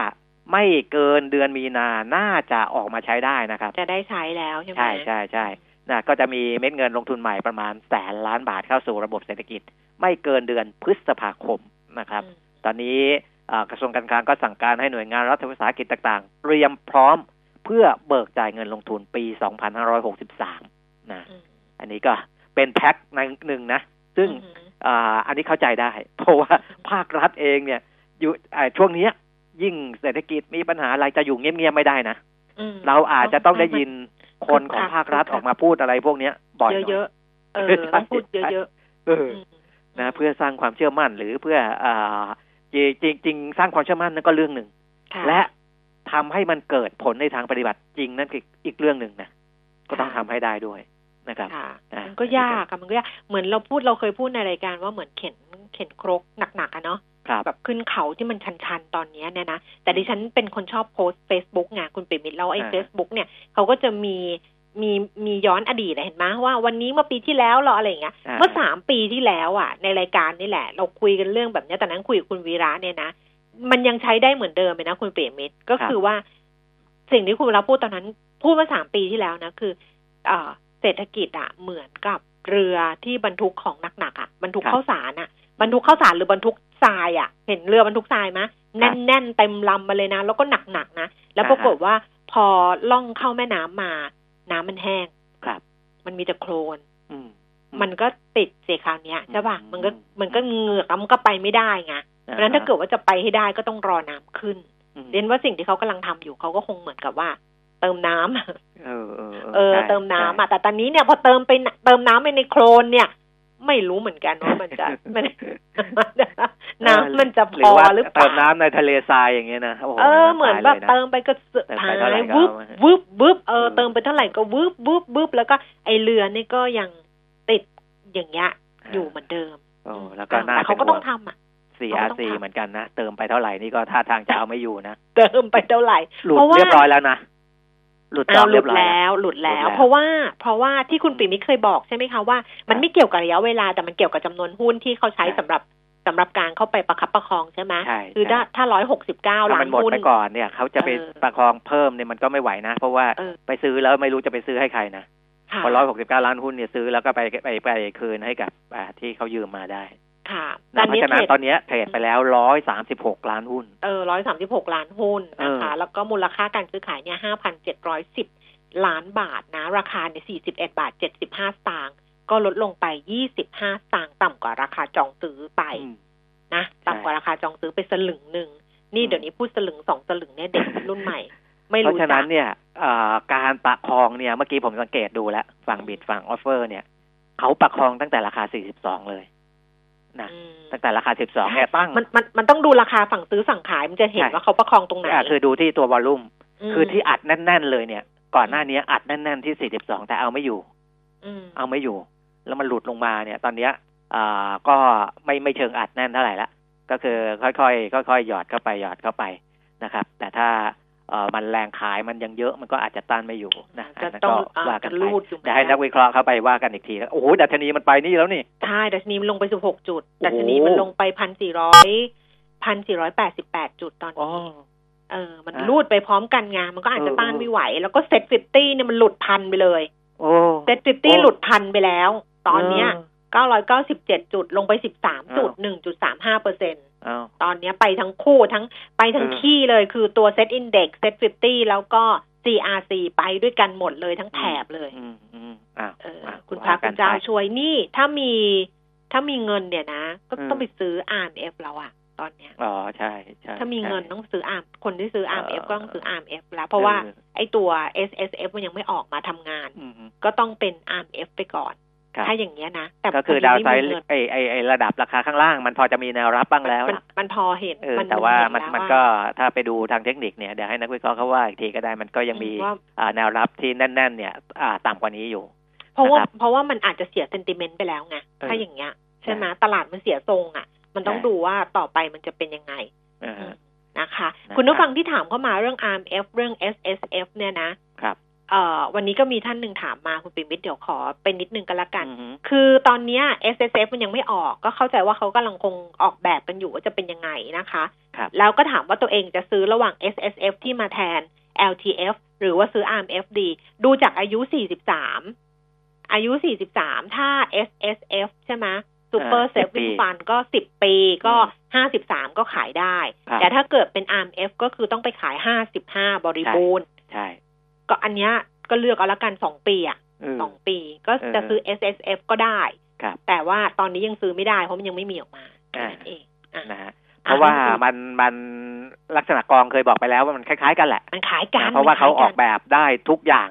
Speaker 4: ไม่เกินเดือนมีนา น่าจะออกมาใช้ได้นะครับ
Speaker 3: จะได้ใช้แล้วใช่ไหม
Speaker 4: ใช่ใช่ใช่นะก็จะมีเม็ดเงินลงทุนใหม่ประมาณแสนล้านบาทเข้าสู่ระบบเศรษฐกิจ ไม่เกินเดือนพฤษภาคม นะครับ
Speaker 3: อืม
Speaker 4: ตอนนี้อ่ากระทรวงการคลังก็สั่งการให้หน่วยงานรัฐวิสาหกิจต่างๆ เตรียมพร้อมพื่อเบิกจ่ายเงินลงทุนปี 2563 นะ
Speaker 3: อืม
Speaker 4: อันนี้ก็เป็นแพ็คในหนึ่งนะ ซึ่ง
Speaker 3: อืม
Speaker 4: อ่าอันนี้เข้าใจได้ เพราะว่าภาครัฐเองเนี่ยอยู่อ่าช่วงเนี้ยยิ่งเศรษฐกิจมีปัญหาอะไรจะอยู่เงียบๆไม่ได้นะ
Speaker 3: อืม
Speaker 4: เราอาจจะต้องได้ยินคนของ
Speaker 3: คึกคัก
Speaker 4: ภาครัฐ
Speaker 3: คึกคัก
Speaker 4: ออกมาพูดอะไรพวกเนี้ยบ่อยหน่อย
Speaker 3: เยอะๆเออ
Speaker 4: ใช่
Speaker 3: ต้องพูดเยอะ
Speaker 4: เออ
Speaker 3: ๆอืม
Speaker 4: นะเพื่อสร้างความเชื่อมั่น หรือเพื่ออ่าจริงจริงๆสร้างความเชื่อมั่นนั่นก็เรื่องหนึ่ง
Speaker 3: ค่
Speaker 4: และทำให้มันเกิดผลในทางปฏิบัติจริงนั่นคืออีกเรื่องหนึ่งนะก็ต้องทำให้ได้ด้วยนะครับ
Speaker 3: ค่ะ
Speaker 4: อะ
Speaker 3: มันก็ยากอะมันก็ยากเหมือนเราพูดเราเคยพูดในรายการว่าเหมือนเข็นเข็นครกหนักๆอะเนาะ
Speaker 4: ครับ
Speaker 3: แบบขึ้นเขาที่มันชันๆ ตอนเนี้ยเนี่ยนะ แต่ดิฉันเป็นคนชอบโพสต์ Facebook ไงคุณปิ่มมิตรแล้วไอ้
Speaker 4: อ่า
Speaker 3: Facebook เนี่ยเขาก็จะมี มีมีย้อนอดีตอะเห็นไหมว่าวันนี้เมื่อปีที่แล้วเราอะไรอย่างเงี้ย
Speaker 4: อ่า
Speaker 3: เมื่อสามปีที่แล้วอะ ในรายการนี่แหละ เราคุยกันเรื่องแบบเนี้ยตอนนั้นคุยกับคุณวีระเนี่ยนะมันยังใช้ได้เหมือนเดิมเลยนะคุณเปรมมิตรก็คือว่า สิ่งที่คุณวีระพูดตอนนั้น พูดมาสามปีที่แล้วนะคือเอ่อเศรษฐกิจอะเหมือนกับเรือที่บรรทุกของหนักๆอะบรรทุก
Speaker 4: ครับ
Speaker 3: ข้าวสารอะบรรทุกข้าวสารหรือบรรทุกทรายอะ เห็นเรือบรรทุกทรายไหมแน่นๆเต็มลำมาเลยนะ แล้วก็หนักๆนะแล้วปรากฏว่าพอล่องเข้าแม่น้ำมา น้ำมันแห้ง
Speaker 4: ครับ
Speaker 3: มันมีแต่โคลน
Speaker 4: อืม
Speaker 3: มันก็ติดเสียคราวเนี้ยใช่ป่ะ
Speaker 4: อืม
Speaker 3: มันก็มันก็เหงือกแล้วมันก็ไปไม่ได้ไงเพราะฉะนั้นถ้าเกิดว่าจะไปให้ได้ก็ต้องรอน้ำขึ้น
Speaker 4: อืม
Speaker 3: เรียนว่าสิ่งที่เขากำลังทำอยู่เขาก็คงเหมือนกับว่า เติมน้ำ
Speaker 4: เออเออ
Speaker 3: เออ
Speaker 4: ใช่
Speaker 3: เติมน้ำ
Speaker 4: ใช่
Speaker 3: อะแต่ตอนนี้เนี่ยพอเติมไปเติมน้ำไปในโคลนเนี่ย ไม่รู้เหมือนกันว่ามันจะมันน้ำมันจะพ
Speaker 4: หรือ
Speaker 3: อ
Speaker 4: ว่า
Speaker 3: หรือเป
Speaker 4: เติ
Speaker 3: ล่า
Speaker 4: มน้ำในทะเลทรายอย่างเงี้ยนะโอ้โห
Speaker 3: เออเหมือนแบบ
Speaker 4: ตายลยะ
Speaker 3: เติมไปก็สุด
Speaker 4: เติม
Speaker 3: ท้า
Speaker 4: ไปเท่าไหร่
Speaker 3: ย
Speaker 4: ก็
Speaker 3: วึบ
Speaker 4: เอามา
Speaker 3: วึบวึบเออ
Speaker 4: เออ
Speaker 3: เติมไปเท่าไหร่ก็วึบวึบวึบแล้วก็ไอเรือนี่ก็ยังติดอย่างเงี้ยอยู่เหมือนเดิม
Speaker 4: โอ้แล้วก็น่า
Speaker 3: แต่เขาก็
Speaker 4: ป็นห่ว
Speaker 3: ต้องทำอะ
Speaker 4: สี่
Speaker 3: เขา
Speaker 4: อา
Speaker 3: ก็ต้อง
Speaker 4: ซี
Speaker 3: ทำ
Speaker 4: เหมือนกันนะ เติมไปเท่าไหร่นี่ก็ท่าทางจะเอาไม่อยู่นะ
Speaker 3: เติมไปเท่าไหร่
Speaker 4: หลุด
Speaker 3: เพราะว่า
Speaker 4: เรียบร้อยแล้วนะ หลุดจอ
Speaker 3: เอา
Speaker 4: ม
Speaker 3: ห
Speaker 4: เรี
Speaker 3: ลุ
Speaker 4: ย
Speaker 3: ด
Speaker 4: บร้อย
Speaker 3: แล้วหลุดแล้ว
Speaker 4: หลุดแล้ว
Speaker 3: เพราะว่าเพราะว่าที่คุณปิ่มมิตรเคยบอกใช่ไหมคะว่ามันไม่เกี่ยวกับระยะเวลาแต่มันเกี่ยวกับจำนวนหุ้นที่เขาใช้สำหรับสำหรับการเข้าไปประคับประคองใช่ไหม
Speaker 4: ใช่
Speaker 3: คือถ้า
Speaker 4: ใช่
Speaker 3: ถ้าร้อยหกสิบเก้า
Speaker 4: ถ้า
Speaker 3: ล้า
Speaker 4: มันนหมด
Speaker 3: หุ้น
Speaker 4: ไปก่อนเนี่ยเขาจะไป
Speaker 3: เออ
Speaker 4: ประคองเพิ่มเนี่ยมันก็ไม่ไหวนะ เพราะว่า
Speaker 3: เออ
Speaker 4: ไปซื้อแล้วไม่รู้จะไปซื้อให้ใครนะ
Speaker 3: ค่ะ
Speaker 4: พอร้อยหกสิบเก้าล้านหุ้นเนี่ยซื้อแล้วก็ไปไปไปคืนให้กับอ่าที่เขายืมมาได้
Speaker 3: ค่ะ
Speaker 4: นะเพราะฉะนั้น
Speaker 3: เทรด
Speaker 4: ตอนเนี้ยเทรดไปแล้วร้อยสามสิบหกล้านหุ้น
Speaker 3: เออร้อยสามสิบหกล้านหุ้นนะคะ
Speaker 4: เออ
Speaker 3: แล้วก็มูลค่าการซื้อขายเนี่ยห้าพันเจ็ดร้อยสิบล้านบาทนะ ราคาเนี่ยสี่สิบเอ็ดบาทเจ็ดสิบห้าสตางค์ก็ลดลงไปยี่สิบห้าสตางค์ต่ำกว่าราคาจองซื้อไป
Speaker 4: อืม
Speaker 3: นะต่ำกว่าราคาจองซื้อไปสลึงหนึ่ง นี่
Speaker 4: อืม
Speaker 3: เดี๋ยวนี้พูดสลึงสองสลึงเนี่ยเด็กรุ่นใหม่ไม่รู้จัก
Speaker 4: เพราะฉะนั้นเนี่ยเอ่อการประคองเนี่ยเมื่อกี้ผมสังเกตดูแล้ว ฝั่ง bid ฝั่ง offer เนี่ย เขาประคองตั้งแต่ราคา 42 เลย นะ
Speaker 3: อืม
Speaker 4: ตั้งแต่ราคา 12เนี่ยตั้ง
Speaker 3: มันมันมันต้องดูราคาฝั่งซื้อฝั่งขายมันจะเห็น
Speaker 4: ใช่
Speaker 3: ว่าเขาประคองตรงไหน
Speaker 4: อะคือดูที่ตัว volumeมคือที่อัดแน่น ๆ เลยเนี่ย ก่อนหน้านี้อัดแน่น ๆ ที่ 42 แต่เอาไม่อยู่
Speaker 3: อืม
Speaker 4: เอาไม่อยู่ แล้วมันหลุดลงมาเนี่ย ตอนเนี้ยอ่าก็ไม่ไม่เชิงอัดแน่นเท่าไหร่ละก็คือค่อยๆค่อยๆหยอดเข้าไปหยอดเข้าไปนะครับ แต่ถ้าเอ่อ มันแรงขายมันยังเยอะมันก็อาจจะต้านไม่อยู่นะ
Speaker 3: จะ
Speaker 4: นนั้น
Speaker 3: ต้อง
Speaker 4: ก็
Speaker 3: อ่า
Speaker 4: ว่ากั
Speaker 3: จะ
Speaker 4: นไป
Speaker 3: รูดอยู่
Speaker 4: เดี๋ยวให้นักวิเคราะห์เข้าไปว่ากันอีกทีโอ้โหดัชนีมันไปนี่แล้วนี่
Speaker 3: ใช่ดัชนีมันลงไปสิบหกจุด
Speaker 4: โอ้โห
Speaker 3: ดัชนีมันลงไปพันสี่ร้อยพันสี่ร้อยแปดสิบแปดจุดอ๋อต
Speaker 4: อน
Speaker 3: นี้เออ มัน
Speaker 4: อะ
Speaker 3: รูดไปพร้อมกันไงมันก็อาจจะ
Speaker 4: เออ
Speaker 3: ต้านไม่ไหว แล้วก็ SET fifty เนี่ยมันหลุดพันไปเลย
Speaker 4: โอ้
Speaker 3: SET fifty
Speaker 4: โอ้
Speaker 3: หลุดพันไปแล้ว ตอนเนี้ย
Speaker 4: เก้า
Speaker 3: ร้อยเก้าสิบเจ็ดจุดลงไปสิบสามจุด
Speaker 4: อ้าว
Speaker 3: หนึ่งจุดสามห้าเปอร์เซ็นต์
Speaker 4: เอา
Speaker 3: ตอนเนี้ยไปทั้งคู่ทั้งไปทั้ง
Speaker 4: เออ
Speaker 3: ที่เลยคือตัว SET Index SET fifty แล้วก็ CRC ไปด้วยกันหมดเลยทั้งแถบเลย
Speaker 4: อืมอืมอ้าว
Speaker 3: เออ
Speaker 4: อะว่า
Speaker 3: คุณพระคุณเจ้า
Speaker 4: ไป
Speaker 3: ช่วยนี่ถ้ามีถ้ามีเงินเนี่ยนะ ก็
Speaker 4: อืม
Speaker 3: ต้องไปซื้อ RMF แล้วอะตอนเนี้ย
Speaker 4: อ๋อใช่ใช่
Speaker 3: ถ้ามีเงิน
Speaker 4: ใช่
Speaker 3: ต้องซื้อ ARM คนที่ซื้อ RMF
Speaker 4: เออ
Speaker 3: ก็ต้องซื้อ RMF แล้ว เพราะว่า
Speaker 4: เออ
Speaker 3: ไอ้ตัว SSF มันยังไม่ออกมาทำงาน
Speaker 4: อืมอืม
Speaker 3: ก็ต้องเป็น RMF ไปก่อน
Speaker 4: ครับ
Speaker 3: ถ้าอย่างเงี้ยนะแต่
Speaker 4: ก็คือ
Speaker 3: พ
Speaker 4: ดาว
Speaker 3: ไม่
Speaker 4: ไซ
Speaker 3: มี
Speaker 4: ด์
Speaker 3: เงิน
Speaker 4: ไอไอไอระดับราคาข้างล่าง มันพอจะมีแนวรับบ้างแล้ว
Speaker 3: มัน
Speaker 4: ล่ะ
Speaker 3: มันพอเห็น
Speaker 4: เออ
Speaker 3: มัน
Speaker 4: แต่ว่า
Speaker 3: เห็
Speaker 4: มัน
Speaker 3: แล้ว
Speaker 4: มัน
Speaker 3: ว่า
Speaker 4: ก็ถ้าไปดูทางเทคนิคเนี่ยเดี๋ยวให้นักวิเคราะห์เขาว่าอีกทีก็ได้มันก็ยังมี
Speaker 3: ว่า
Speaker 4: อ่าแนวรับที่แน่น ๆ เนี่ยอ่าต่ำกว่านี้อยู่
Speaker 3: เพราะว่า
Speaker 4: นะครับ
Speaker 3: เพราะว่ามันอาจจะเสียเซนติเมนต์ไปแล้วไง
Speaker 4: เออ
Speaker 3: ถ้าอย่างเงี้ยใช่ไหม
Speaker 4: ใช่
Speaker 3: ตลาดมันเสียทรงอะ มันต้อง
Speaker 4: ใช่
Speaker 3: ดูว่าต่อไปมันจะเป็นยังไง
Speaker 4: เออ
Speaker 3: อืมนะคะ
Speaker 4: นะครับ
Speaker 3: คุณผู้ฟังที่ถามเข้ามาเรื่อง RMF เรื่อง SSF เนี่ยนะครับ เอ่อวันนี้ก็มีท่านหนึ่งถามมาคุณปิ่มมิตรเดี๋ยวขอเป็นนิดนึงกันละกัน
Speaker 4: อือฮึ
Speaker 3: คือตอนเนี้ย SSF มันยังไม่ออก ก็เข้าใจว่าเขากำลังคงออกแบบกันอยู่ว่าจะเป็นยังไงนะคะ
Speaker 4: ครับ
Speaker 3: แล้วก็ถามว่าตัวเองจะซื้อระหว่าง SSF ที่มาแทน LTF หรือว่าซื้อ RMF ดี ดูจากอายุ 43 อายุ 43 ถ้า SSF ใช่ไหม Super
Speaker 4: อ่า10
Speaker 3: Saving
Speaker 4: ปี
Speaker 3: Fund ก็10ปีก็
Speaker 4: อืม
Speaker 3: 53ก็ขายได้
Speaker 4: ครับ
Speaker 3: แต่ถ้าเกิดเป็น RMF ก็คือต้องไปขาย55บริบูรณ์
Speaker 4: ใช่
Speaker 3: ก็อันเนี้ยก็เลือกเอาละกันสองปีอะ
Speaker 4: เออ
Speaker 3: สองปีก็จะซื้อ S S F ก็ได้
Speaker 4: ครับ
Speaker 3: แต่ว่าตอนนี้ยังซื้อไม่ได้ เพราะมันยังไม่มีออกมาแค่
Speaker 4: อ่า
Speaker 3: นั้นเองอะ
Speaker 4: นะฮะเพราะว่ามันมันลักษณะกองเคยบอกไปแล้วว่ามันคล้ายๆกันแหละ
Speaker 3: มันขายกัน
Speaker 4: นะเพราะว่าเขาออกแบบได้ทุกอย่าง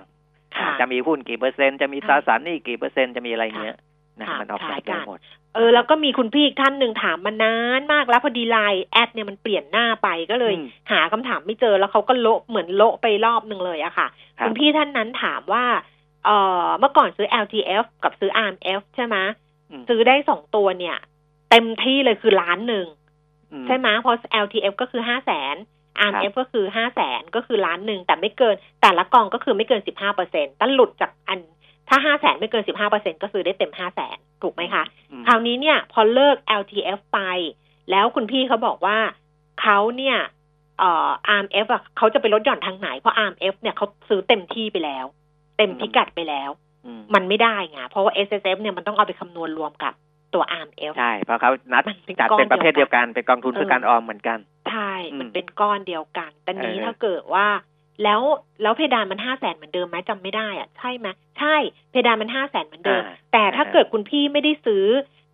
Speaker 3: ค่ะ
Speaker 4: จะมีหุ้นกี่เปอร์เซ็นต์จะมีตรา
Speaker 3: ค่ะ
Speaker 4: สารหนี้กี่เปอร์เซ็นต์จะมีอะไรเงี้ย นะ
Speaker 3: ค่ะ
Speaker 4: มันออกแบบ
Speaker 3: ขายกั
Speaker 4: ได้
Speaker 3: น
Speaker 4: หมด
Speaker 3: เออแล้วก็มีคุณพี่อีกท่านหนึ่งถามมานานมากแล้วพอดีไลน์แอดเนี่ยมันเปลี่ยนหน้าไปก็เลย
Speaker 4: อืม
Speaker 3: หาคำถามไม่เจอแล้วเขาก็โละเหมือนโละไปรอบหนึ่งเลยอะค่ะ
Speaker 4: ครับ
Speaker 3: คุณพี่ท่านนั้นถามว่าเออเมื่อก่อนซื้อ LTF กับซื้อ RMF ใช่ไหม
Speaker 4: อืม
Speaker 3: ซื้อได้สองตัวเนี่ย เต็มที่เลยคือล้านหนึ่ง
Speaker 4: อืม
Speaker 3: ใช่ไหมเพราะ LTF ก็คือห้าแสน RMF ก็คือห้าแสนก็คือล้านหนึ่งแต่ไม่เกิน แต่ละกองก็คือไม่เกินสิบห้าเปอร์เซ็นต์ถ้าหลุดจากอัน ถ้าห้าแสนไม่เกินสิบห้าเปอร์เซ็นก็ซื้อได้เต็มห้าแสนถูกไหมคะ
Speaker 4: อืม
Speaker 3: คราวนี้เนี่ย พอเลิก LTF ไป แล้วคุณพี่เขาบอกว่าเขาเนี่ยเอ่อ RMF อะเขาจะไปลดหย่อนทางไหน เพราะ RMF เนี่ยเขาซื้อเต็มที่ไปแล้ว เต็มพิกัดไปแล้ว
Speaker 4: อืม
Speaker 3: มันไม่ได้ไงเพราะว่า S S F เนี่ยมันต้องเอาไปคำนวณรวมกับตัว RMF
Speaker 4: ใช่ เพราะเขานัด
Speaker 3: มันเป็น
Speaker 4: จัด
Speaker 3: ก้อน
Speaker 4: เป็นประเภท
Speaker 3: เดี
Speaker 4: เดี
Speaker 3: ย
Speaker 4: ยวว
Speaker 3: กั
Speaker 4: กันนเป็นกองทุนเพื่อการออมเหมือนกัน
Speaker 3: ใช่
Speaker 4: อืม
Speaker 3: มันเป็นก้อนเดียวกันแต่นี้
Speaker 4: เออ
Speaker 3: ถ้าเกิดว่า แล้วแล้วเพดานมันห้าแสนเหมือนเดิมไหมจำไม่ได้อะใช่ไหมใช่เพดานมันห้าแสนเหมือนเดิม
Speaker 4: อ่า
Speaker 3: แต่ถ้า
Speaker 4: อ่า
Speaker 3: เกิดคุณพี่ไม่ได้ซื้อ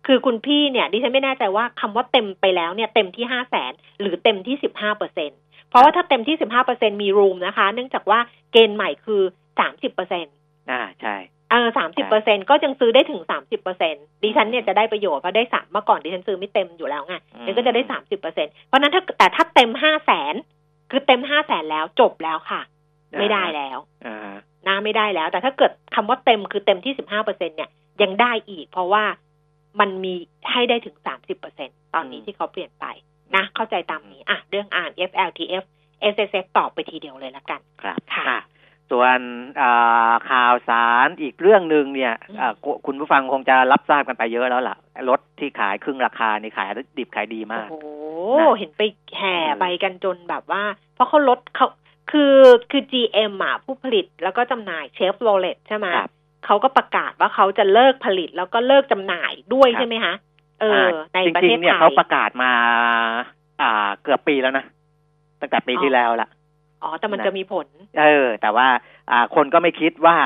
Speaker 3: คือคุณพี่เนี่ยดิฉันไม่แน่ใจว่าคำว่าเต็มไปแล้วเนี่ยเต็มที่ห้าแสนหรือเต็มที่สิบห้าเปอร์เซ็นเพราะว่าถ้าเต็มที่สิบห้าเปอร์เซ็นมีรูมนะคะ เนื่องจากว่าเกณฑ์ใหม่คือสามสิบเปอร์เซ็น
Speaker 4: อ่าใช่
Speaker 3: เออสามสิบเปอร์เซ็นก็ยังซื้อได้ถึงสามสิบเปอร์เซ็นดิฉันเนี่ยจะได้ประโยชน์เพราะได้สามเมื่อก่อนดิฉันซื้อไม่เต็มอยู่แล้วไง
Speaker 4: อืม
Speaker 3: ดิฉันก็จะได้สามสิบเปอร์เซ็นเพราะฉะนั้นถ้าแต่ถ้าเต็มห้าแสน คือเต็มห้าแสนแล้วจบแล้วค่ะ ไม่ได้แล้ว
Speaker 4: อ่าฮะ
Speaker 3: นะไม่ได้แล้ว แต่ถ้าเกิดคำว่าเต็มคือเต็มที่สิบห้าเปอร์เซ็นเนี่ยยังได้อีก เพราะว่ามันมีให้ได้ถึงสามสิบเปอร์เซ็นตอนนี้ที่เขาเปลี่ยนไปนะ เข้าใจตามนี้อะเรื่องอ่าน FLTF SSF ตอบไปทีเดียวเลยละกัน
Speaker 4: ครับ
Speaker 3: ค่ะ
Speaker 4: อะส่วนอ่าข่าวสารอีกเรื่องหนึ่งเนี่ย
Speaker 3: อืม
Speaker 4: อ่าคุคุณผู้ฟังคงจะรับทราบกันไปเยอะแล้วล่ะรถที่ขายครึ่งราคานี่ขายดิบขายดีมาก
Speaker 3: โอ้โห
Speaker 4: นะ
Speaker 3: เห็นไปแห่
Speaker 4: เออ
Speaker 3: ไปกันจนแบบว่า เพราะเขาลดเขาคือคือ GM อะผู้ผลิตแล้วก็จำหน่ายเชฟโรเลตใช่ไหม
Speaker 4: ครับ
Speaker 3: เขาก็ประกาศว่าเขาจะเลิกผลิตแล้วก็เลิกจำหน่ายด้วย
Speaker 4: ครับ
Speaker 3: ใช่ไหมคะเออ ใน
Speaker 4: จ
Speaker 3: ประ
Speaker 4: ริ
Speaker 3: เท
Speaker 4: ง
Speaker 3: ศ
Speaker 4: ๆเนี่ย
Speaker 3: ไทย
Speaker 4: เขาประกาศมา อ่า เกือบปีแล้วนะตั้งแต่ปี
Speaker 3: อ๋อ
Speaker 4: ที่แล้วละ
Speaker 3: อ๋อ แต่มัน
Speaker 4: นะ
Speaker 3: จะมีผล
Speaker 4: เออ แต่ว่า อ่า คนก็ไม่คิดว่า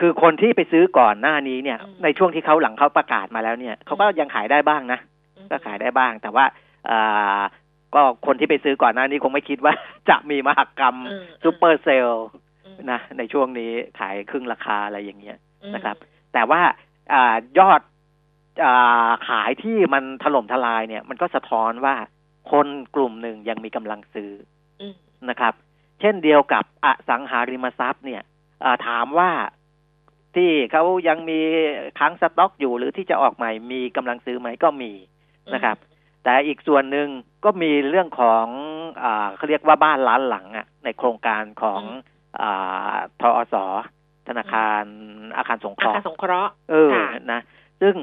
Speaker 4: คือคนที่ไปซื้อก่อนหน้านี้เนี่ย
Speaker 3: อืม
Speaker 4: ในช่วงที่เขาหลังเขาประกาศมาแล้วเนี่ยเขาก็ยังขายได้บ้างนะก็ขายได้บ้าง แต่ว่า อ่าก็คนที่ไปซื้อก่อนหน้านี้คงไม่คิดว่าจะมีมหกรรม
Speaker 3: อืม
Speaker 4: ซูเปอร์เซลล์
Speaker 3: อืม
Speaker 4: นะในช่วงนี้ขายครึ่งราคาอะไรอย่างเงี้ย
Speaker 3: อืม
Speaker 4: นะครับ แต่ว่าอายอดอาขายที่มันถล่มทลายเนี่ย มันก็สะท้อนว่าคนกลุ่มหนึ่งยังมีกำลังซื้อ
Speaker 3: อืม
Speaker 4: นะครับ เช่นเดียวกับอสังหาริมทรัพย์เนี่ยอ่าถามว่าที่เขายังมีค้างสต็อกอยู่หรือที่จะออกใหม่มีกำลังซื้อไหมก็มีนะครับ แต่อีกส่วนหนึ่งก็มีเรื่องของอาเขาเรียกว่าบ้านล้านหลังอะในโครงการของอาทอสธนาคารอาคารสงเค
Speaker 3: อา
Speaker 4: ราะ
Speaker 3: คาร
Speaker 4: ห์
Speaker 3: สงเคราะห์
Speaker 4: เออ
Speaker 3: ค่ะ
Speaker 4: นะซึ่ง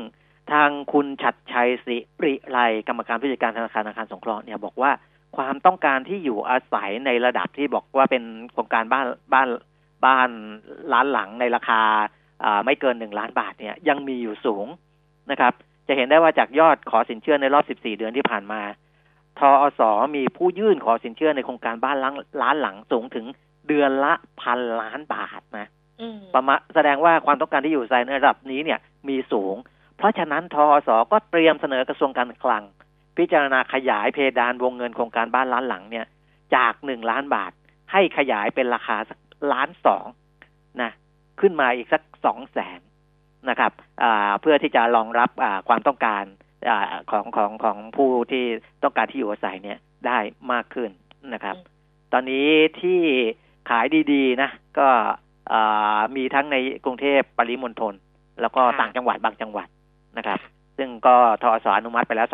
Speaker 4: ทางคุณชัดชัยสิริไลกรรมการผู้จัดการธนาคารอาคารสงเคราะห์เนี่ยบอกว่าความต้องการที่อยู่อาศัยในระดับที่บอกว่าเป็นโครงการบ้านบ้านบ้านล้านหลังในราคาอ่าไม่เกินหนึ่งล้านบาทเนี่ยยังมีอยู่สูงนะครับ จะเห็นได้ว่าจากยอดขอสินเชื่อในรอบ 14 เดือนที่ผ่านมา ทอสมีผู้ยื่นขอสินเชื่อในโครงการบ้านล้านล้านหลังสูงถึงเดือนละพันล้านบาทนะ
Speaker 3: อืม
Speaker 4: ประมาณแสดงว่าความต้องการที่อยู่อาศัยในระดับนี้เนี่ยมีสูง เพราะฉะนั้นทอสก็เตรียมเสนอกระทรวงการคลัง พิจารณาขยายเพดานวงเงินโครงการบ้านล้านหลังเนี่ย จากหนึ่งล้านบาท ให้ขยายเป็นราคาสักล้านสองนะขึ้นมาอีกสักสองแสน นะครับอ่าเพื่อที่จะรองรับอ่าความต้องการอาของของของผู้ที่ต้องการที่อยู่อาศัยเนี่ยได้มากขึ้นนะครับ ตอนนี้ที่ขายดีๆนะก็อ่ามีทั้งในกรุงเทพปริมณฑลแล้วก็
Speaker 3: ค่ะ
Speaker 4: ต่างจังหวัดบางจังหวัดนะครับ ซึ่งก็ทอสอนุมัติไปแล้ว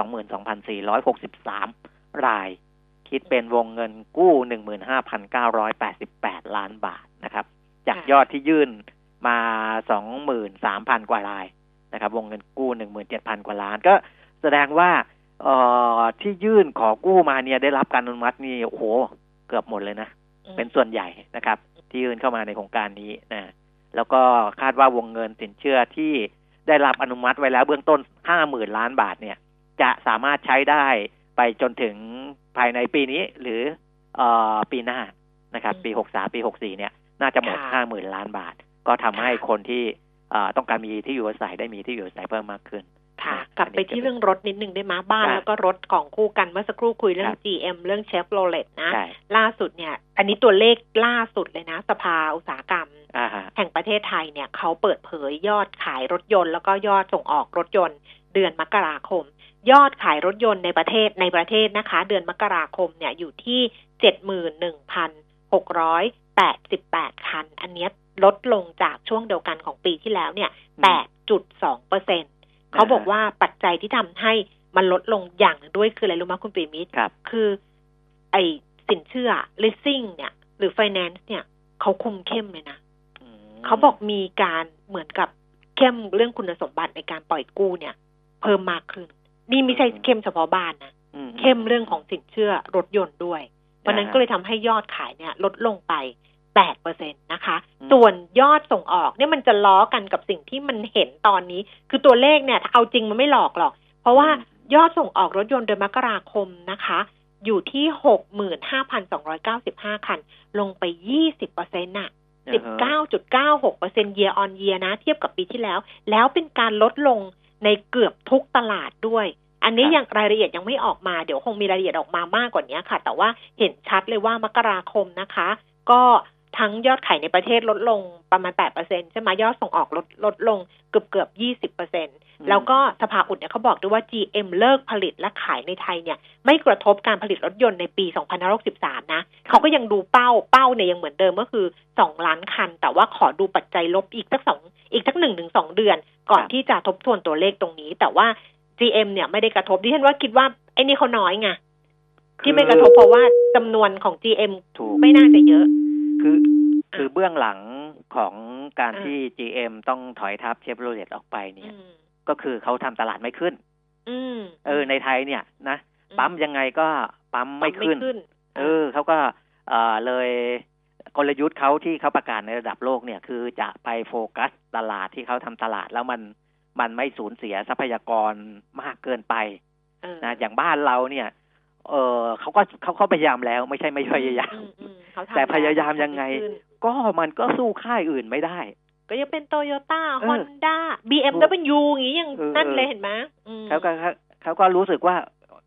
Speaker 4: 22,463 ราย คิดเป็นวงเงินกู้ 15,988 ล้านบาทนะครับ จาก
Speaker 3: ค่ะ
Speaker 4: ยอดที่ยื่น มา23,000กว่ารายนะครับ วงเงินกู้17,000กว่าล้าน ก็แสดงว่าเอ่อที่ยื่นขอกู้มาเนี่ยได้รับการอนุมัตินี่โอ้โหเกือบหมดเลยนะ
Speaker 3: อืม
Speaker 4: เป็นส่วนใหญ่นะครับ ที่ยื่นเข้ามาในโครงการนี้นะแล้วก็คาดว่าวงเงินสินเชื่อที่ได้รับอนุมัติไว้แล้วเบื้องต้นห้าหมื่นล้านบาทเนี่ย จะสามารถใช้ได้ไปจนถึงภายในปีนี้ หรือเอ่อปีหน้านะครับ ปีหกสามปีหกสี่เนี่ย น่าจะหมด
Speaker 3: ค่ะ
Speaker 4: ห้าหมื่นล้านบาท ก็ทำให้คนที่อ่าต้องการมีที่อยู่อาศัยได้มีที่อยู่อาศัยเพิ่มมากขึ้น
Speaker 3: ค่ะ
Speaker 4: อะ
Speaker 3: กลับไปที่เรื่องรถนิดนึงได้ไหมยบ้าน
Speaker 4: ครับ
Speaker 3: แล้วก็รถของคู่กันเมื่อสักครู่คุยเรื่อ
Speaker 4: ค
Speaker 3: ง
Speaker 4: รับ
Speaker 3: GM เรื่องเชฟโรเลตนะ
Speaker 4: ใช่
Speaker 3: ล่าสุดเนี่ย อันนี้ตัวเลขล่าสุดเลยนะ สภาอุตสาหกรรม
Speaker 4: อ่าฮะ
Speaker 3: แห่งประเทศไทยเนี่ยเขาเปิดเผยยอดขายรถยนต์ แล้วก็ยอดส่งออกรถยนต์ เดือนมกราคม ยอดขายรถยนต์ในประเทศในประเทศนะคะ เดือนมกราคมเนี่ยอยู่ที่เจ็ดหมื่นหนึ่งพันหกร้อยแปดสิบแปดคัน อันเนี้ยลดลงจากช่วงเดียวกันของปีที่แล้วเนี่ยแปดจุดสองเปอร์เซ็นเขาบอกว่าปัจจัยที่ทำให้มันลดลงอย่างหนึ่งด้วยคืออะไรรู้ไหมคุณปีมิตร
Speaker 4: ครับ
Speaker 3: คือ ไอสินเชื่อ leasing เนี่ย หรือ finance เนี่ยเขาคุมเข้มเลยนะ
Speaker 4: อืม
Speaker 3: เขาบอกมีการเหมือนกับเข้มเรื่องคุณสมบัติในการปล่อยกู้เนี่ย เพิ่มมากขึ้น นี่ไม่ใช่เข้มเฉพาะบ้านนะ
Speaker 4: อื
Speaker 3: เข้มเรื่องของสินเชื่อรถยนต์ด้วยวันนั้น
Speaker 4: อ่า
Speaker 3: ก็เลยทำให้ยอดขายเนี่ย ลดลงไป แปดเปอร์เซ็นตนะคะ
Speaker 4: อืม
Speaker 3: ส่วนยอดส่งออกเนี่ยมันจะล้อกันกับสิ่งที่มันเห็นตอนนี้ คือตัวเลขเนี่ยถ้าเอาจริงมันไม่หลอกหรอก เพราะว่ายอดส่งออกรถยนต์เดือนมกราคมนะคะ อยู่ที่หกหมื่นห้าพันสองร้อยเก้าสิบห้าคัน ลงไปยี่สิบเปอร์เซ็นต์น่ะ
Speaker 4: อื
Speaker 3: สิ
Speaker 4: อบฮึ
Speaker 3: เก้าจุดเก้าหกเปอร์เซ็น year on year นะ เทียบกับปีที่แล้ว แล้วเป็นการลดลงในเกือบทุกตลาดด้วย อันนี้
Speaker 4: ครับ
Speaker 3: ยังรายละเอียดยังไม่ออกมา เดี๋ยวคงมีรายละเอียดออกมามากกว่านี้ค่ะ แต่ว่าเห็นชัดเลยว่ามกราคมนะคะ ก็ ทั้งยอดขายในประเทศลดลงประมาณแปดเปอร์เซ็นใช่ไหมยอดส่งออกลดลดลงเกือบเกือบยี่สิบเปอร์เซ็น
Speaker 4: อืม
Speaker 3: แล้วก็สภาอุดเนี่ยเขาบอกด้วยว่า GM เลิกผลิตและขายในไทยเนี่ย ไม่กระทบการผลิตรถยนต์ในปี 2563 นะ เขาก็ยังดูเป้าเป้าเนี่ยยังเหมือนเดิมก็คือ 2 ล้านคัน แต่ว่าขอดูปัจจัยลบอีกสักสองอีกสักหนึ่งถึงสองเดือน ก่อน
Speaker 4: ครับ
Speaker 3: ที่จะทบทวนตัวเลขตรงนี้ แต่ว่า GM เนี่ยไม่ได้กระทบดิฉันว่าคิดว่าไอ้นี่เขาน้อยไงที่ไม่กระทบเพราะว่าจำนวนของ GM
Speaker 4: ถูก
Speaker 3: ไม่น่าจะเยอะ
Speaker 4: คือคือเบื้องหลังของการ
Speaker 3: อ่า
Speaker 4: ที่ GM ต้องถอยทับเชฟโรเลตออกไปเนี่ย
Speaker 3: อืม
Speaker 4: ก็คือเขาทำตลาดไม่ขึ้น
Speaker 3: อืม
Speaker 4: เออ ในไทยเนี่ยนะปั๊มยังไงก็ปั๊มไม่ขึ้น เออเขาก็เอ่อเลยกลยุทธ์เขาที่เขาประกาศในระดับโลกเนี่ย คือจะไปโฟกัสตลาดที่เขาทำตลาดแล้วมันมันไม่สูญเสียทรัพยากรมากเกินไป
Speaker 3: เออ
Speaker 4: นะอย่างบ้านเราเนี่ย เออเขาก็เขาเขาพยายามแล้วไม่ใช่ไม่พยายาม
Speaker 3: อือืเขาทำ
Speaker 4: แต่พยายาม
Speaker 3: แล้ว
Speaker 4: ยังไง
Speaker 3: ขึ้น
Speaker 4: ก็มันก็สู้ค่ายอื่นไม่ได้
Speaker 3: ก็ยังเป็นโตโยต้า
Speaker 4: เออ
Speaker 3: ฮอนด้าบีเอ็มดับเบิลยูอย่างนี้ยัง
Speaker 4: เออ
Speaker 3: นั่น
Speaker 4: เออ
Speaker 3: เลยเห็นไหมอืม
Speaker 4: เขาก็เขาเขาก็รู้สึกว่า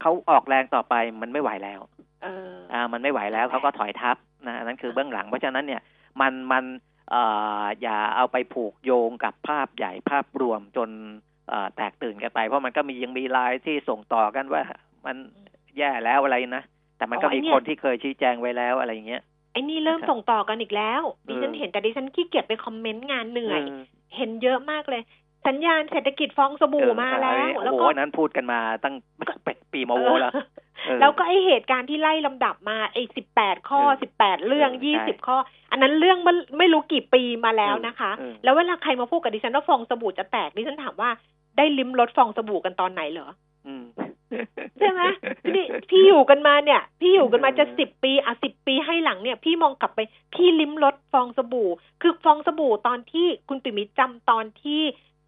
Speaker 4: เขาออกแรงต่อไปมันไม่ไหวแล้ว
Speaker 3: เออ
Speaker 4: อ่า มันไม่ไหวแล้วเขาก็ถอยทับนะอันนั้นคือเบื้องหลังเพราะฉะนั้นเนี่ยมันมันเอ่ออย่าเอาไปผูกโยงกับภาพใหญ่ภาพรวมจนเอ่อแตกตื่นกันไป เพราะมันก็มียังมีไลายที่ส่งต่อกันว่ามัน แย่แล้วอะไรนะแต่มันก็มีคนที่เคยชี้แจงไว้แล้วอะไรอย่างเงี้ย
Speaker 3: ไอ้นี่เริ่ม
Speaker 4: นะครับ
Speaker 3: ส่งต่อกันอีกแล้วดิฉัน
Speaker 4: เออ
Speaker 3: เห็นแต่ดิฉันขี้เกียจไปคอมเมนต์งานเหนื่อย
Speaker 4: เออ
Speaker 3: เห็นเยอะมากเลย สัญญาณเศรษฐกิจฟองสบู่
Speaker 4: เออ
Speaker 3: มาแล้ว
Speaker 4: โอ้
Speaker 3: แล้ว
Speaker 4: โห
Speaker 3: ก็
Speaker 4: อันนั้นพูดกันมาตั้งปีมาโวแล้วเออ
Speaker 3: แล้วก็ไอเหตุการณ์ที่ไล่ลำดับมาไอสิบแปดข้อ
Speaker 4: เออ
Speaker 3: สิบแปดเรื่อง
Speaker 4: เออ
Speaker 3: ยี่
Speaker 4: ใช่
Speaker 3: สิบข้อ อันนั้นเรื่องมันไม่รู้กี่ปีมาแล้วนะคะ
Speaker 4: เออเออ
Speaker 3: แล้วเวลาใครมาพูดกับดิฉันว่าฟองสบู่จะแตกดิฉันถามว่าได้ลิ้มรสฟองสบู่กันตอนไหนเหรอ
Speaker 4: อืม
Speaker 3: ใช่ไหมพี่พี่อยู่กันมาเนี่ย พี่อยู่กันมาจะ
Speaker 4: เออ
Speaker 3: สิบปีอะสิบปีให้หลังเนี่ย พี่มองกลับไปพี่ลิ้มรสฟองสบู่ คือฟองสบู่ตอนที่คุณปิมิตรจำตอนที่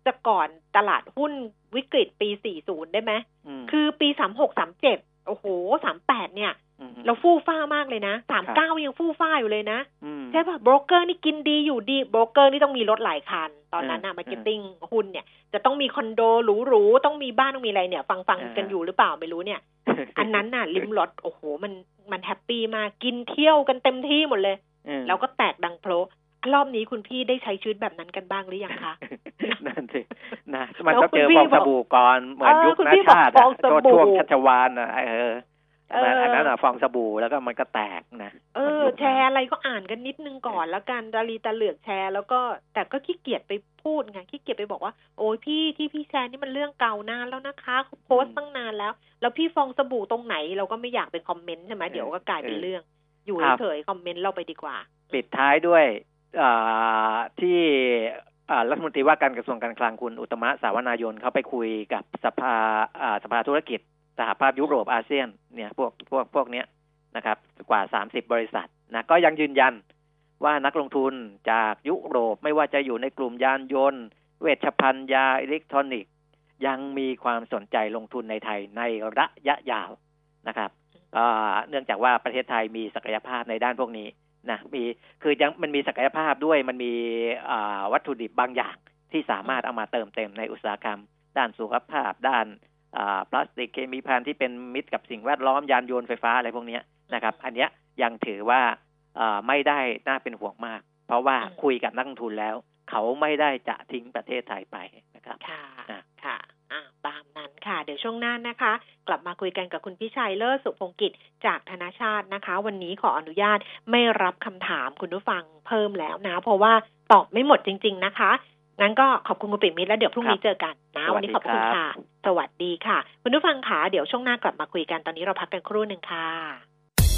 Speaker 3: จะก่อนตลาดหุ้นวิกฤตปีสี่ศูนย์ได้ไหมคือปีสามหกสามเจ็ดโอ้โหสามแปดเนี่ย เราฟู่ฟ้ามากเลยนะสามเก้ายังฟู่ฟ้าอยู่เลยนะ
Speaker 4: อืม
Speaker 3: ใช่ป่ะโบรกเกอร์นี่กินดีอยู่ดีโบรกเกอร์นี่ต้องมีรถหลายคัน ตอนนั้นน่ะ
Speaker 4: เออ
Speaker 3: marketing หุ้นเนี่ย จะต้องมีคอนโดหรูๆต้องมีบ้านต้องมีอะไรเนี่ย ฟังฟัง
Speaker 4: เออ
Speaker 3: กันอยู่หรือเปล่าไม่รู้เนี่ย อันนั้นน่ะลิ้มรสโอ้โห มันมันแฮปปี้มากกินเที่ยวกันเต็มที่หมดเลย
Speaker 4: เออ
Speaker 3: แล้วก็แตกดังโพลรอบนี้คุณพี่ได้ใช้ชีวิตแบบนั้นกันบ้างหรือยังคะ
Speaker 4: นั่นสินะมัน
Speaker 3: แล้ว
Speaker 4: ต้องเจอ
Speaker 3: คุณพี่
Speaker 4: ฟองสบู่ก่อนเหมือน
Speaker 3: เออ
Speaker 4: ยุค
Speaker 3: คุณ
Speaker 4: นา
Speaker 3: พี่บอก
Speaker 4: ชาติ
Speaker 3: ฟองสบู่
Speaker 4: ช่วงชัชวานนะเออ
Speaker 3: เอออั
Speaker 4: อันนั้นอะฟองสบู่แล้วก็มันก็แตกนะ
Speaker 3: เออ แชร์อะไรก็อ่านกันนิดนึงก่อนแล้วกันดารีตาเหลือกแชร์ แล้วก็แต่ก็ขี้เกียจไปพูดไงขี้เกียจไปบอกว่า โอ้ยพี่ที่พี่แชร์นี่มันเรื่องเก่านานแล้วนะคะเขาโพสต์ตั้งนานแล้ว แล้วพี่ฟองสบู่ตรงไหน เราก็ไม่อยากไปคอมเมนต์ใช่ไหมเดี๋ยวก็กลายเป็นเรื่อง อยู่เฉยๆคอมเมนต์เราไปดีกว่า
Speaker 4: ปิดท้ายด้วยอ่าที่อ่ารัฐมนตรีว่าการกระทรวงการคลังคุณอุตตมะสาวนายนเขาไปคุยกับสภาอ่าสภาธุรกิจ สหภาพยุโรปอาเซียนเนี่ยพวกพวกพวกเนี้ยนะครับ กว่าสามสิบบริษัทนะก็ยังยืนยันว่านักลงทุนจากยุโรปไม่ว่าจะอยู่ในกลุ่มยานยนต์ เวชภัณฑ์ยาอิเล็กทรอนิกส์ ยังมีความสนใจลงทุนในไทยในระยะยาวนะครับอ่าเนื่องจากว่าประเทศไทยมีศักยภาพในด้านพวกนี้นะมีคือยังมันมีศักยภาพด้วยมันมีวัตถุดิบบางอย่างที่สามารถเอามาเติมเต็มในอุตสาหกรรม ด้านสุขภาพด้าน พลาสติกเคมีพันที่เป็นมิตรกับสิ่งแวดล้อมยานยนต์ไฟฟ้าอะไรพวกนี้นะครับ อันเนี้ยยังถือว่าไม่ได้น่าเป็นห่วงมาก เพราะว่าคุยกับนักลงทุนแล้ว เขาไม่ได้จะทิ้งประเทศไทยไปนะครับ
Speaker 3: ค่ะค่ะอ่าตามนั้นค่ะ เดี๋ยวช่วงหน้านะคะ กลับมาคุยกันกับคุณพิชัยเลิศสุพงกิจจากธนาชาตินะคะ วันนี้ขออนุญาตไม่รับคำถามคุณผู้ฟังเพิ่มแล้วนะ เพราะว่าตอบไม่หมดจริง ๆ นะคะ งั้นก็ขอบคุณคุณปิ่มมิตรแล้วเดี๋ยวพรุ่งนี้เจอกันนะวันนี้ขอบคุณค่ะ สวัสดีค่ะ คุณผู้ฟังค่ะเดี๋ยวช่วงหน้ากลับมาคุยกันตอนนี้เราพักกันครู่หนึ่งค่ะ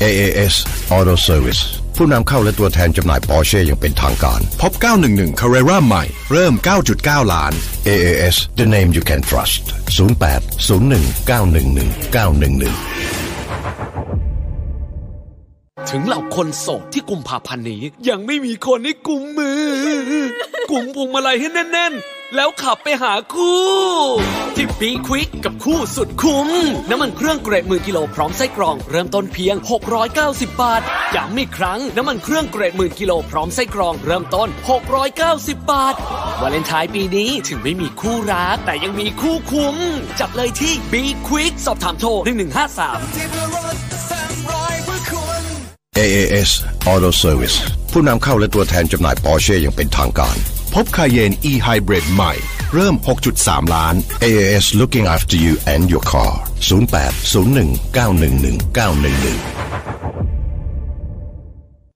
Speaker 5: AAS Auto Service ผู้นำเข้าและตัวแทนจำหน่ายปอร์เช่อย่างเป็นทางการ พบ 911 Carrera ใหม่ เริ่ม 9.9 ล้าน AAS the name you can trust 08 01 911 911
Speaker 1: ถึงเหล่าคนโสดที่กุมภาพันธ์นี้ ยังไม่มีคนให้กุมมือ กุมพวงมาลัยให้แน่น ๆ แล้วขับไปหาคู่ที่บีควิกกับคู่สุดคุ้ม น้ำมันเครื่องเกรดหมื่นกิโลพร้อมไส้กรอง เริ่มต้นเพียง 690 บาท ย้ำอีกครั้ง น้ำมันเครื่องเกรดหมื่นกิโลพร้อมไส้กรอง เริ่มต้น 690 บาท วาเลนไทน์ปีนี้ถึงไม่มีคู่รัก แต่ยังมีคู่คุ้ม จัดเลยที่บีควิกสอบถามโทร1153
Speaker 5: AAS Auto Service ผู้นำเข้าและตัวแทนจำหน่ายปอร์เช่อย่างเป็นทางการ พบคาเยน e Hybrid ใหม่ เริ่ม 6.3 ล้าน AAS looking after you and your car 08 01 911 911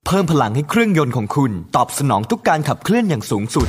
Speaker 6: เพิ่มพลังให้เครื่องยนต์ของคุณ ตอบสนองทุกการขับเคลื่อนอย่างสูงสุด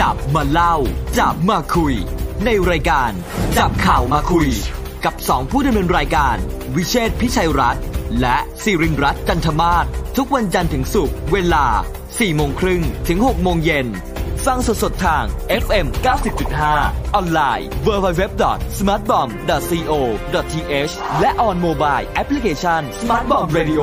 Speaker 6: จับมาเล่า จับมาคุย ในรายการ จับข่าวมาคุย กับสองผู้ดำเนินรายการ วิเชษพิชัยรัตน์และสิรินรัตน์จันทมาศทุกวันจันทร์ถึงศุกร์เวลา4โมงครึ่งถึง6โมงเย็นฟังสดๆทาง FM 90.5 ออนไลน์ www.smartbomb.co.th และ on mobile application Smart Bomb Radio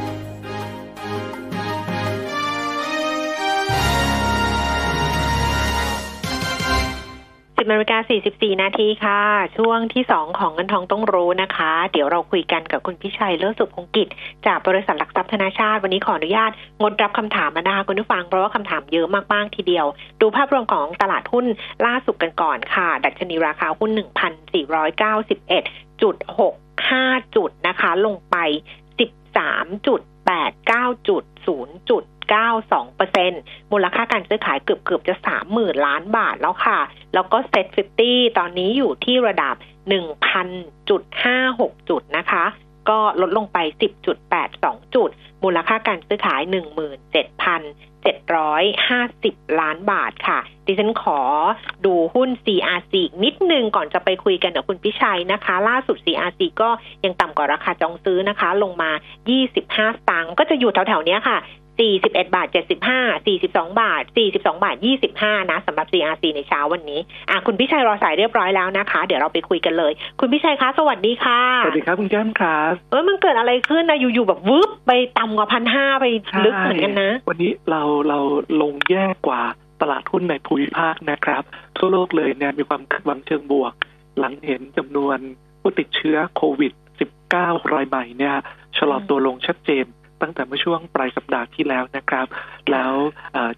Speaker 3: 10นาฬิกา44นาทีค่ะ ช่วงที่2ของเงินทองต้องรู้นะคะ เดี๋ยวเราคุยกันกับคุณพิชัยเลิศสุขพงกิจ จากบริษัทหลักทรัพย์ธนาชาติ วันนี้ขออนุญาต งดรับคำถามมานะคะคุณผู้ฟัง เพราะว่าคำถามเยอะมาก ๆ ทีเดียว ดูภาพรวมของตลาดหุ้นล่าสุดกันก่อนค่ะ ดัชนีราคาหุ้น1,491จุด65จุดนะคะ ลงไป13จุด89จุด0จุด 92%มูลค่าการซื้อขายเกือบเกือบจะ 30,000 ล้านบาทแล้วค่ะ แล้วก็เซ็ต50 ตอนนี้อยู่ที่ระดับ 1,000.56 จุดนะคะ ก็ลดลงไป 10.82 จุด มูลค่าการซื้อขาย 17,750 ล้านบาทค่ะ ดิฉันขอดูหุ้น CRC นิดนึงก่อนจะไปคุยกันกับคุณพิชัยนะคะ ล่าสุด CRC ก็ยังต่ำกว่าราคาจองซื้อนะคะ ลงมา 25สตางค์ก็จะอยู่แถวๆนี้ค่ะ 41 บาท 75 42 บาท 42 บาท 25 นะสำหรับ CRC ในเช้าวันนี้อะคุณพิชัยรอสายเรียบร้อยแล้วนะคะ เดี๋ยวเราไปคุยกันเลย คุณพิชัยคะ สวัสดีค่ะ
Speaker 7: สวัสดีครับ คุณแก้มครับ
Speaker 3: เออมันเกิดอะไรขึ้นนะอยู่ๆแบบวืบไปต่ำกว่าพันห้าไปลึกเหมือนกันนะ
Speaker 7: วันนี้เราเราลงแย่กว่าตลาดหุ้นในภูมิภาคนะครับ ทั่วโลกเลยเนี่ยมีความคาดหวังเชิงบวก หลังเห็นจำนวนผู้ติดเชื้อโควิด 19 รายใหม่เนี่ยชะลอตัวลงชัดเจน ตั้งแต่เมื่อช่วงปลายสัปดาห์ที่แล้วนะครับ แล้ว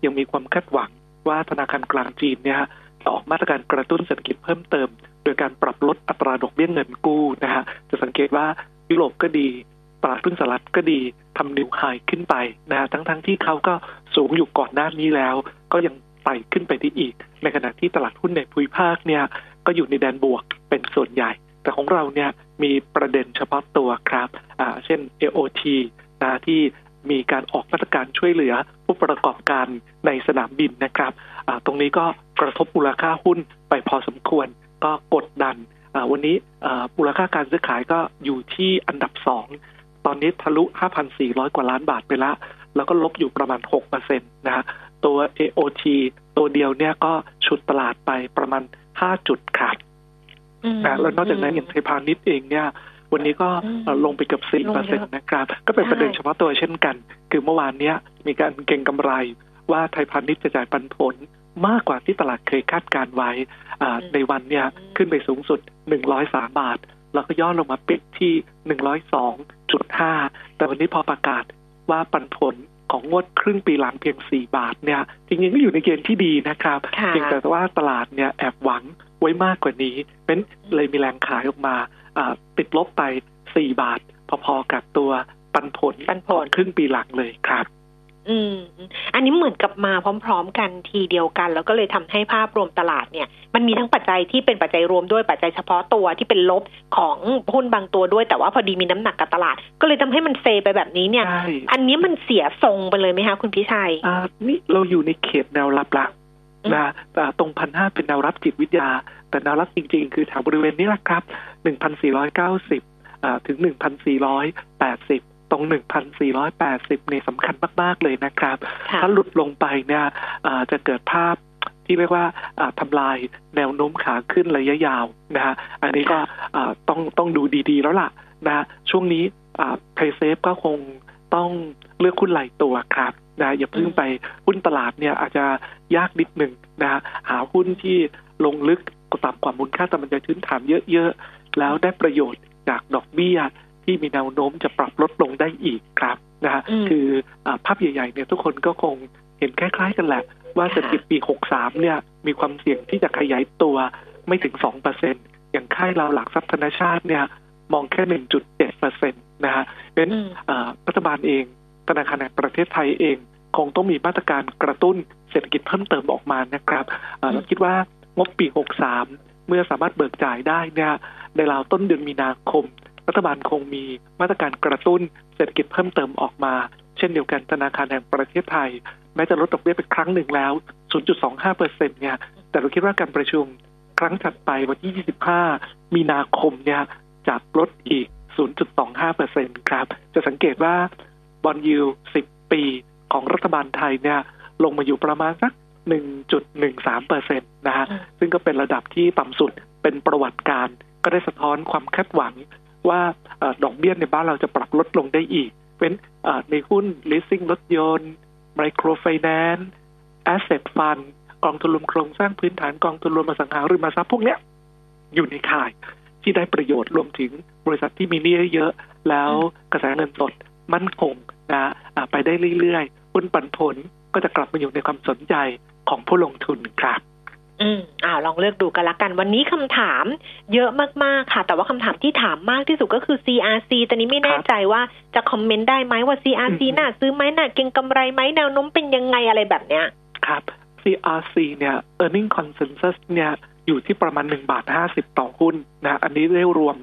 Speaker 7: ยังมีความคาดหวังว่าธนาคารกลางจีนเนี่ยจะออกมาตรการกระตุ้นเศรษฐกิจเพิ่มเติม โดยการปรับลดอัตราดอกเบี้ยเงินกู้นะฮะจะสังเกตว่ายุโรปก็ดีตลาดหุ้นสหรัฐก็ดีทำนิวไฮขึ้นไปนะฮะทั้งๆทที่เขาก็สูงอยู่ก่อนหน้านี้แล้ว ก็ยังไต่ขึ้นไปได้อีก ในขณะที่ตลาดหุ้นในภูมิภาคเนี่ยก็อยู่ในแดนบวกเป็นส่วนใหญ่ แต่ของเราเนี่ยมีประเด็นเฉพาะตัวครับอ่าเช่น AOT นะที่มีการออกมาตรการช่วยเหลือผู้ประกอบการในสนามบินนะครับอ่าตรงนี้ก็กระทบมูลค่าหุ้นไปพอสมควรก็กดดันอ่าวันนี้อ่ามูลค่าการซื้อขายก็อยู่ที่อันดับสองตอนนี้ทะลุ 5,400 กว่าล้านบาทไปแล้วแล้วก็ลบอยู่ประมาณ 6%นะฮะตัว AOT ตัวเดียวเนี่ยก็ฉุดตลาดไปประมาณ 5 จุดครับ
Speaker 3: อืม
Speaker 7: นะแล้วนอกจากนั้นอย่างไทยพาณิชย์เองเนี่ย วันนี้ก็
Speaker 3: อืม
Speaker 7: เอ่อลงไปเกือบสี่
Speaker 3: ล
Speaker 7: เปองร์
Speaker 3: เย
Speaker 7: เซ็น
Speaker 3: อะ
Speaker 7: ต์นะครับ ก็เป็นประเด็น
Speaker 3: ใช่
Speaker 7: เฉพาะตัวเช่นกัน คือเมื่อวานเนี้ยมีการเก็งกำไรว่าไทยพาณิชย์จะจ่ายปันผลมากกว่าที่ตลาดเคยคาดการไว้อ่าในวันเนี้ยขึ้นไปสูงสุด 103 บาท แล้วก็ย่อลงมาปิดที่ 102.5 แต่วันนี้พอประกาศว่าปันผลของงวดครึ่งปีหลังเพียง 4 บาทเนี่ยจริงๆก็อยู่ในเกณฑ์ที่ดีนะครับ
Speaker 3: ค่ะ
Speaker 7: เพียงแต่ว่าตลาดเนี่ยแอบหวังไว้มากกว่านี้เป็นเลยมีแรงขายออกมาอ่า ติดลบไป 4 บาท พอๆกับตัวปันผล
Speaker 3: ปันผล
Speaker 7: ของครึ่งปีหลังเลยครับ
Speaker 3: อืม อันนี้เหมือนกับมาพร้อม ๆ กันทีเดียวกัน แล้วก็เลยทำให้ภาพรวมตลาดเนี่ย มันมีทั้งปัจจัยที่เป็นปัจจัยรวมด้วยปัจจัยเฉพาะตัวที่เป็นลบของหุ้นบางตัวด้วย แต่ว่าพอดีมีน้ำหนักกับตลาด ก็เลยทำให้มันเซไปแบบนี้เนี่ย
Speaker 7: ใช่
Speaker 3: อันนี้มันเสียทรงไปเลยไหมคะคุณพิชัย
Speaker 7: อ่านี่เราอยู่ในเขตแนวรับละ
Speaker 3: อืม
Speaker 7: นะแต่ตรงพันห้าเป็นแนวรับจิตวิทยา แต่แนวรับจริง ๆ คือแถวบริเวณนี้แหละครับหนึ่งพันสี่ร้อยเก้าสิบถึงหนึ่งพันสี่ร้อยแปดสิบตรงหนึ่งพันสี่ร้อยแปดสิบเนี่ยสำคัญมาก ๆ เลยนะครับ
Speaker 3: ค่ะ
Speaker 7: ถ้าหลุดลงไปเนี่ยอ่าจะเกิดภาพที่เรียกว่าอ่าทำลายแนวโน้มขาขึ้นระยะยาวนะฮะอันนี้ก็อ่าต้องต้องดูดีๆแล้วล่ะนะช่วงนี้ไพรเซฟก็คงต้องเลือกหุ้นหลายตัวครับนะอย่าเพิ่งไปหุ้นตลาดเนี่ยอาจจะยากนิดหนึ่งนะฮะหาหุ้นที่ลงลึก ต่ำกว่ามูลค่าตามปัจจัยพื้นฐานเยอะๆ แล้วได้ประโยชน์จากดอกเบี้ยที่มีแนวโน้มจะปรับลดลงได้อีกครับนะฮะ
Speaker 3: อืม
Speaker 7: คืออาภาพใหญ่ๆเนี่ยทุกคนก็คงเห็นคล้าย ๆ กันแหละ ว่าเศรษฐกิจปี 63 เนี่ยมีความเสี่ยงที่จะขยายตัวไม่ถึง 2%อย่างค่ายเราหลักทรัพย์ธนชาติเนี่ยมองแค่ 1.7%นะฮะเพราะฉะนั้น
Speaker 3: อืม
Speaker 7: อ่ารัฐบาลเองธนาคารแห่งประเทศไทยเอง คงต้องมีมาตรการกระตุ้นเศรษฐกิจเพิ่มเติมออกมานะครับอ่าเราคิดว่า งบปี 63 เมื่อสามารถเบิกจ่ายได้เนี่ยในราวต้นเดือนมีนาคม รัฐบาลคงมีมาตรการกระตุ้นเศรษฐกิจเพิ่มเติมออกมา เช่นเดียวกันธนาคารแห่งประเทศไทย แม้จะลดดอกเบี้ยไปครั้งหนึ่งแล้ว 0.25เปอร์เนี่ยแต่เราคิดว่าการประชุมครั้งถัดไปวันที่ 25 มีนาคมเนี่ยจะลดอีก 0.25เปอร์เซ็นครับ จะสังเกตว่าบอลยู10 ปีของรัฐบาลไทยเนี่ยลงมาอยู่ประมาณสัก 1.13เปอร์เซ็นต์นะฮะ
Speaker 3: อืม
Speaker 7: ซึ่งก็เป็นระดับที่ต่ำสุดเป็นประวัติการก็ได้สะท้อนความคาดหวังว่าเออดอกเบี้ยในบ้านเราจะปรับลดลงได้อีก เป็นเอ่อในหุ้น leasing รถยนต์ microfinance asset fund กองทุนรวมโครงสร้างพื้นฐานกองทุนรวมอสังหาริมทรัพย์พวกเนี้ยอยู่ในข่ายที่ได้ประโยชน์รวมถึงบริษัทที่มีหนี้เยอะๆแล้วกระแสเงินสดมั่นคงนะอ่าไปได้เรื่อยๆหุ้นปันผลก็จะกลับมาอยู่ในความสนใจ ของผู้ลงทุนครับ
Speaker 3: อืมอ่าลองเลือกดูกันละกัน วันนี้คำถามเยอะมากๆค่ะ แต่ว่าคำถามที่ถามมากที่สุดก็คือ CRC ตอนนี้ไม่แน่ใจว่าจะคอมเมนต์ได้ไหมว่า CRC
Speaker 7: อืม
Speaker 3: น่าซื้อไหมน่าเก็งกำไรไหมแนวโน้มเป็นยังไงอะไรแบบเนี้ย
Speaker 7: ครับ CRC เนี่ย earning consensus เนี่ยอยู่ที่ประมาณ1บาท50ต่อหุ้นนะอันนี้ได้รวม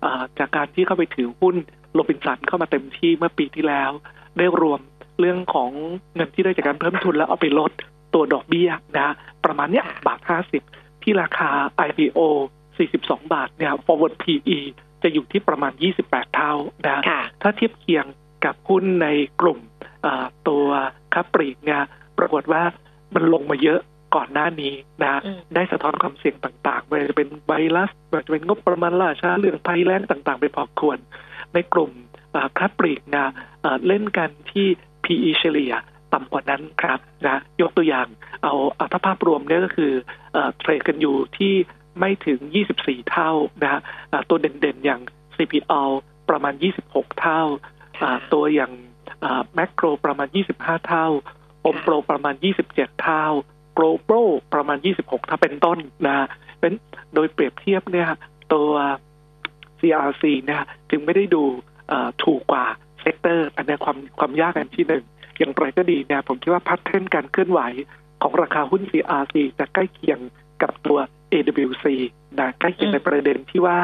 Speaker 7: เอ่อจากการที่เข้าไปถือหุ้นโรบินสันเข้ามาเต็มที่เมื่อปีที่แล้ว ได้รวมเรื่องของเงินที่ได้จากการเพิ่มทุนแล้วเอาไปลด ตัวดอกเบี้ยนะประมาณเนี้ยบาท50ที่ราคา IPO 42 บาทเนี่ย forward PE จะอยู่ที่ประมาณ 28 เท่านะ
Speaker 3: ค่ะ
Speaker 7: ถ้าเทียบเคียงกับหุ้นในกลุ่มเอ่อตัวค้าปลีกเนี่ยปรากฏว่ามันลงมาเยอะก่อนหน้านี้นะ
Speaker 3: อืม
Speaker 7: ได้สะท้อนความเสี่ยงต่างๆไม่ว่าจะเป็นไวรัสไม่ว่าจะเป็นงบประมาณล่าช้าเรื่องภัยแล้งต่างๆ ไปพอควร ในกลุ่มเอ่อค้าปลีกนะเอ่อเล่นกันที่ PE เฉลี่ย ต่ำกว่านั้นครับนะยกตัวอย่างเอาเอาถ้าภาพรวมเนี่ยก็คือเอ่อเทรดกันอยู่ที่ไม่ถึง 24 เท่านะฮะอ่าตัวเด่นๆอย่าง CPO ประมาณ 26 เท่าอ่า ตัวอย่างแมคโครประมาณ 25 เท่าโอมโปรประมาณ 27 เท่าโกลโปรประมาณ 26 ถ้าเป็นต้นนะเป็นโดยเปรียบเทียบเนี่ยตัว CRC เนี่ยจึงไม่ได้ดูเอ่อถูกกว่า sector อันนี้ความความยากอันที่หนึ่ง อย่างไรก็ดีเนี่ยผมคิดว่า pattern การเคลื่อนไหวของราคาหุ้น CRC จะใกล้เคียงกับตัว AWC นะใกล้เคียงในประเด็นที่ว่า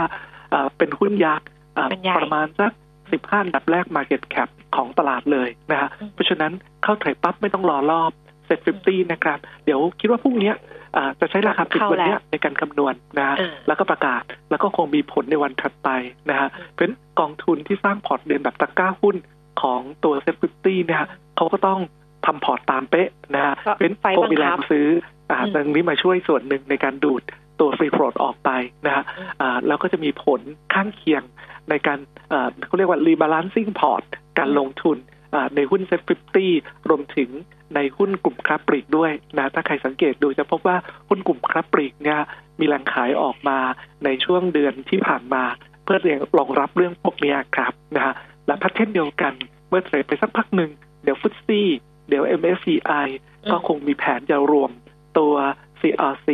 Speaker 7: เอ่อเป็นหุ้นยักษ์เอ่อ
Speaker 3: เป็นใหญ่
Speaker 7: ประมาณสัก15อันดับแรก Market Cap ของตลาดเลยนะฮะ
Speaker 3: อืม
Speaker 7: เพราะฉะนั้นเข้า trade ปั๊บไม่ต้องรอรอบSET fifty นะครับ เดี๋ยวคิดว่าพรุ่งเนี้ยอ่าจะใช้ราคาปิดวันเนี้ยในการคำนวณนะฮะ
Speaker 3: เออ
Speaker 7: แล้วก็ประกาศแล้วก็คงมีผลในวันถัดไปนะฮะเพราะฉะนั้นกองทุนที่สร้างพอร์ตเลียนแบบตะกร้าหุ้น ของตัว SET fifty เนี่ยเขาก็ต้องทำพอร์ตตามเป๊ะนะฮะ
Speaker 3: ก็
Speaker 7: เป็น
Speaker 3: ไฟ
Speaker 7: ต์
Speaker 3: บังคับ
Speaker 7: มีแรงซื้ออ่า
Speaker 3: อืม
Speaker 7: ตรงนี้มาช่วยส่วนหนึ่งในการดูดตัว free float ออกไปนะฮะ
Speaker 3: อืม
Speaker 7: อ่าแล้วก็จะมีผลข้างเคียงในการเอ่อเขาเรียกว่า rebalancing พอร์ตการลงทุนอ่าในหุ้นเซ็ตฟิฟตี้รวมถึงในหุ้นกลุ่มค้าปลีกด้วยนะถ้าใครสังเกตดูจะพบว่าหุ้นกลุ่มค้าปลีกเนี่ยมีแรงขายออกมาในช่วงเดือนที่ผ่านมา เพื่อรองรับเรื่องพวกเนี้ยครับนะฮะ และพัฒเทนเดียวกัน เมื่อเทรดไปสักพักหนึ่งเดี๋ยวฟุตซี่เดี๋ยว MSCI
Speaker 3: อืม
Speaker 7: ก็คงมีแผนจะรวมตัว CRC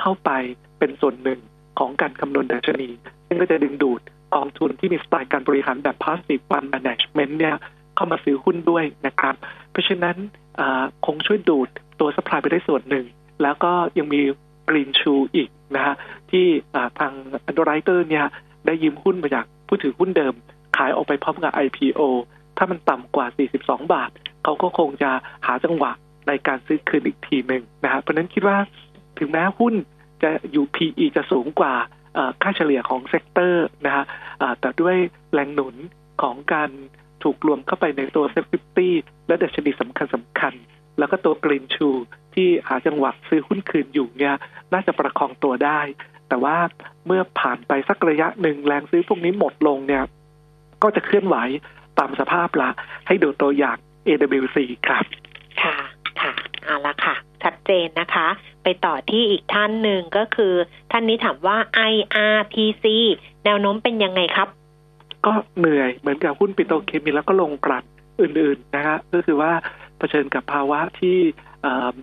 Speaker 7: เข้าไปเป็นส่วนหนึ่งของการคำนวณดัชนี ซึ่งก็จะดึงดูดกองทุนที่มีสไตล์การบริหารแบบ passive fund management เนี่ยเข้ามาซื้อหุ้นด้วยนะครับ เพราะฉะนั้นอ่าคงช่วยดูดตัว supply ไปได้ส่วนหนึ่ง แล้วก็ยังมี green shoe อีกนะฮะที่อ่าทาง underwriter เนี่ยได้ยืมหุ้นมาจากผู้ถือหุ้นเดิม ขายออกไปพร้อมกับ IPO ถ้ามันต่ำกว่า 42 บาท เขาก็คงจะหาจังหวะในการซื้อคืนอีกทีหนึ่งนะฮะเพราะนั้นคิดว่าถึงแม้หุ้นจะอยู่ PE จะสูงกว่าค่าเฉลี่ยของ sector นะฮะแต่ด้วยแรงหนุนของการถูกรวมเข้าไปในตัว SET fifty และดัชนีสำคัญสำคัญ แล้วก็ตัว greenshoe ที่หาจังหวะซื้อหุ้นคืนอยู่เนี่ยน่าจะประคองตัวได้ แต่ว่าเมื่อผ่านไปสักระยะหนึ่งแรงซื้อพวกนี้หมดลงเนี่ย ก็จะเคลื่อนไหวตามสภาพละ ให้ดูตัวอย่าง AWC ครับ
Speaker 3: ค่ะ ค่ะ เอาละค่ะ ชัดเจนนะคะ ไปต่อที่อีกท่านหนึ่งก็คือ ท่านนี้ถามว่า IRPC แนวโน้มเป็นยังไงครับ
Speaker 7: ก็เหนื่อยเหมือนกับหุ้นปิโตรเคมีแล้วก็ลงกลั่นอื่นๆนะฮะก็คือว่าเผชิญกับภาวะที่เอ่อ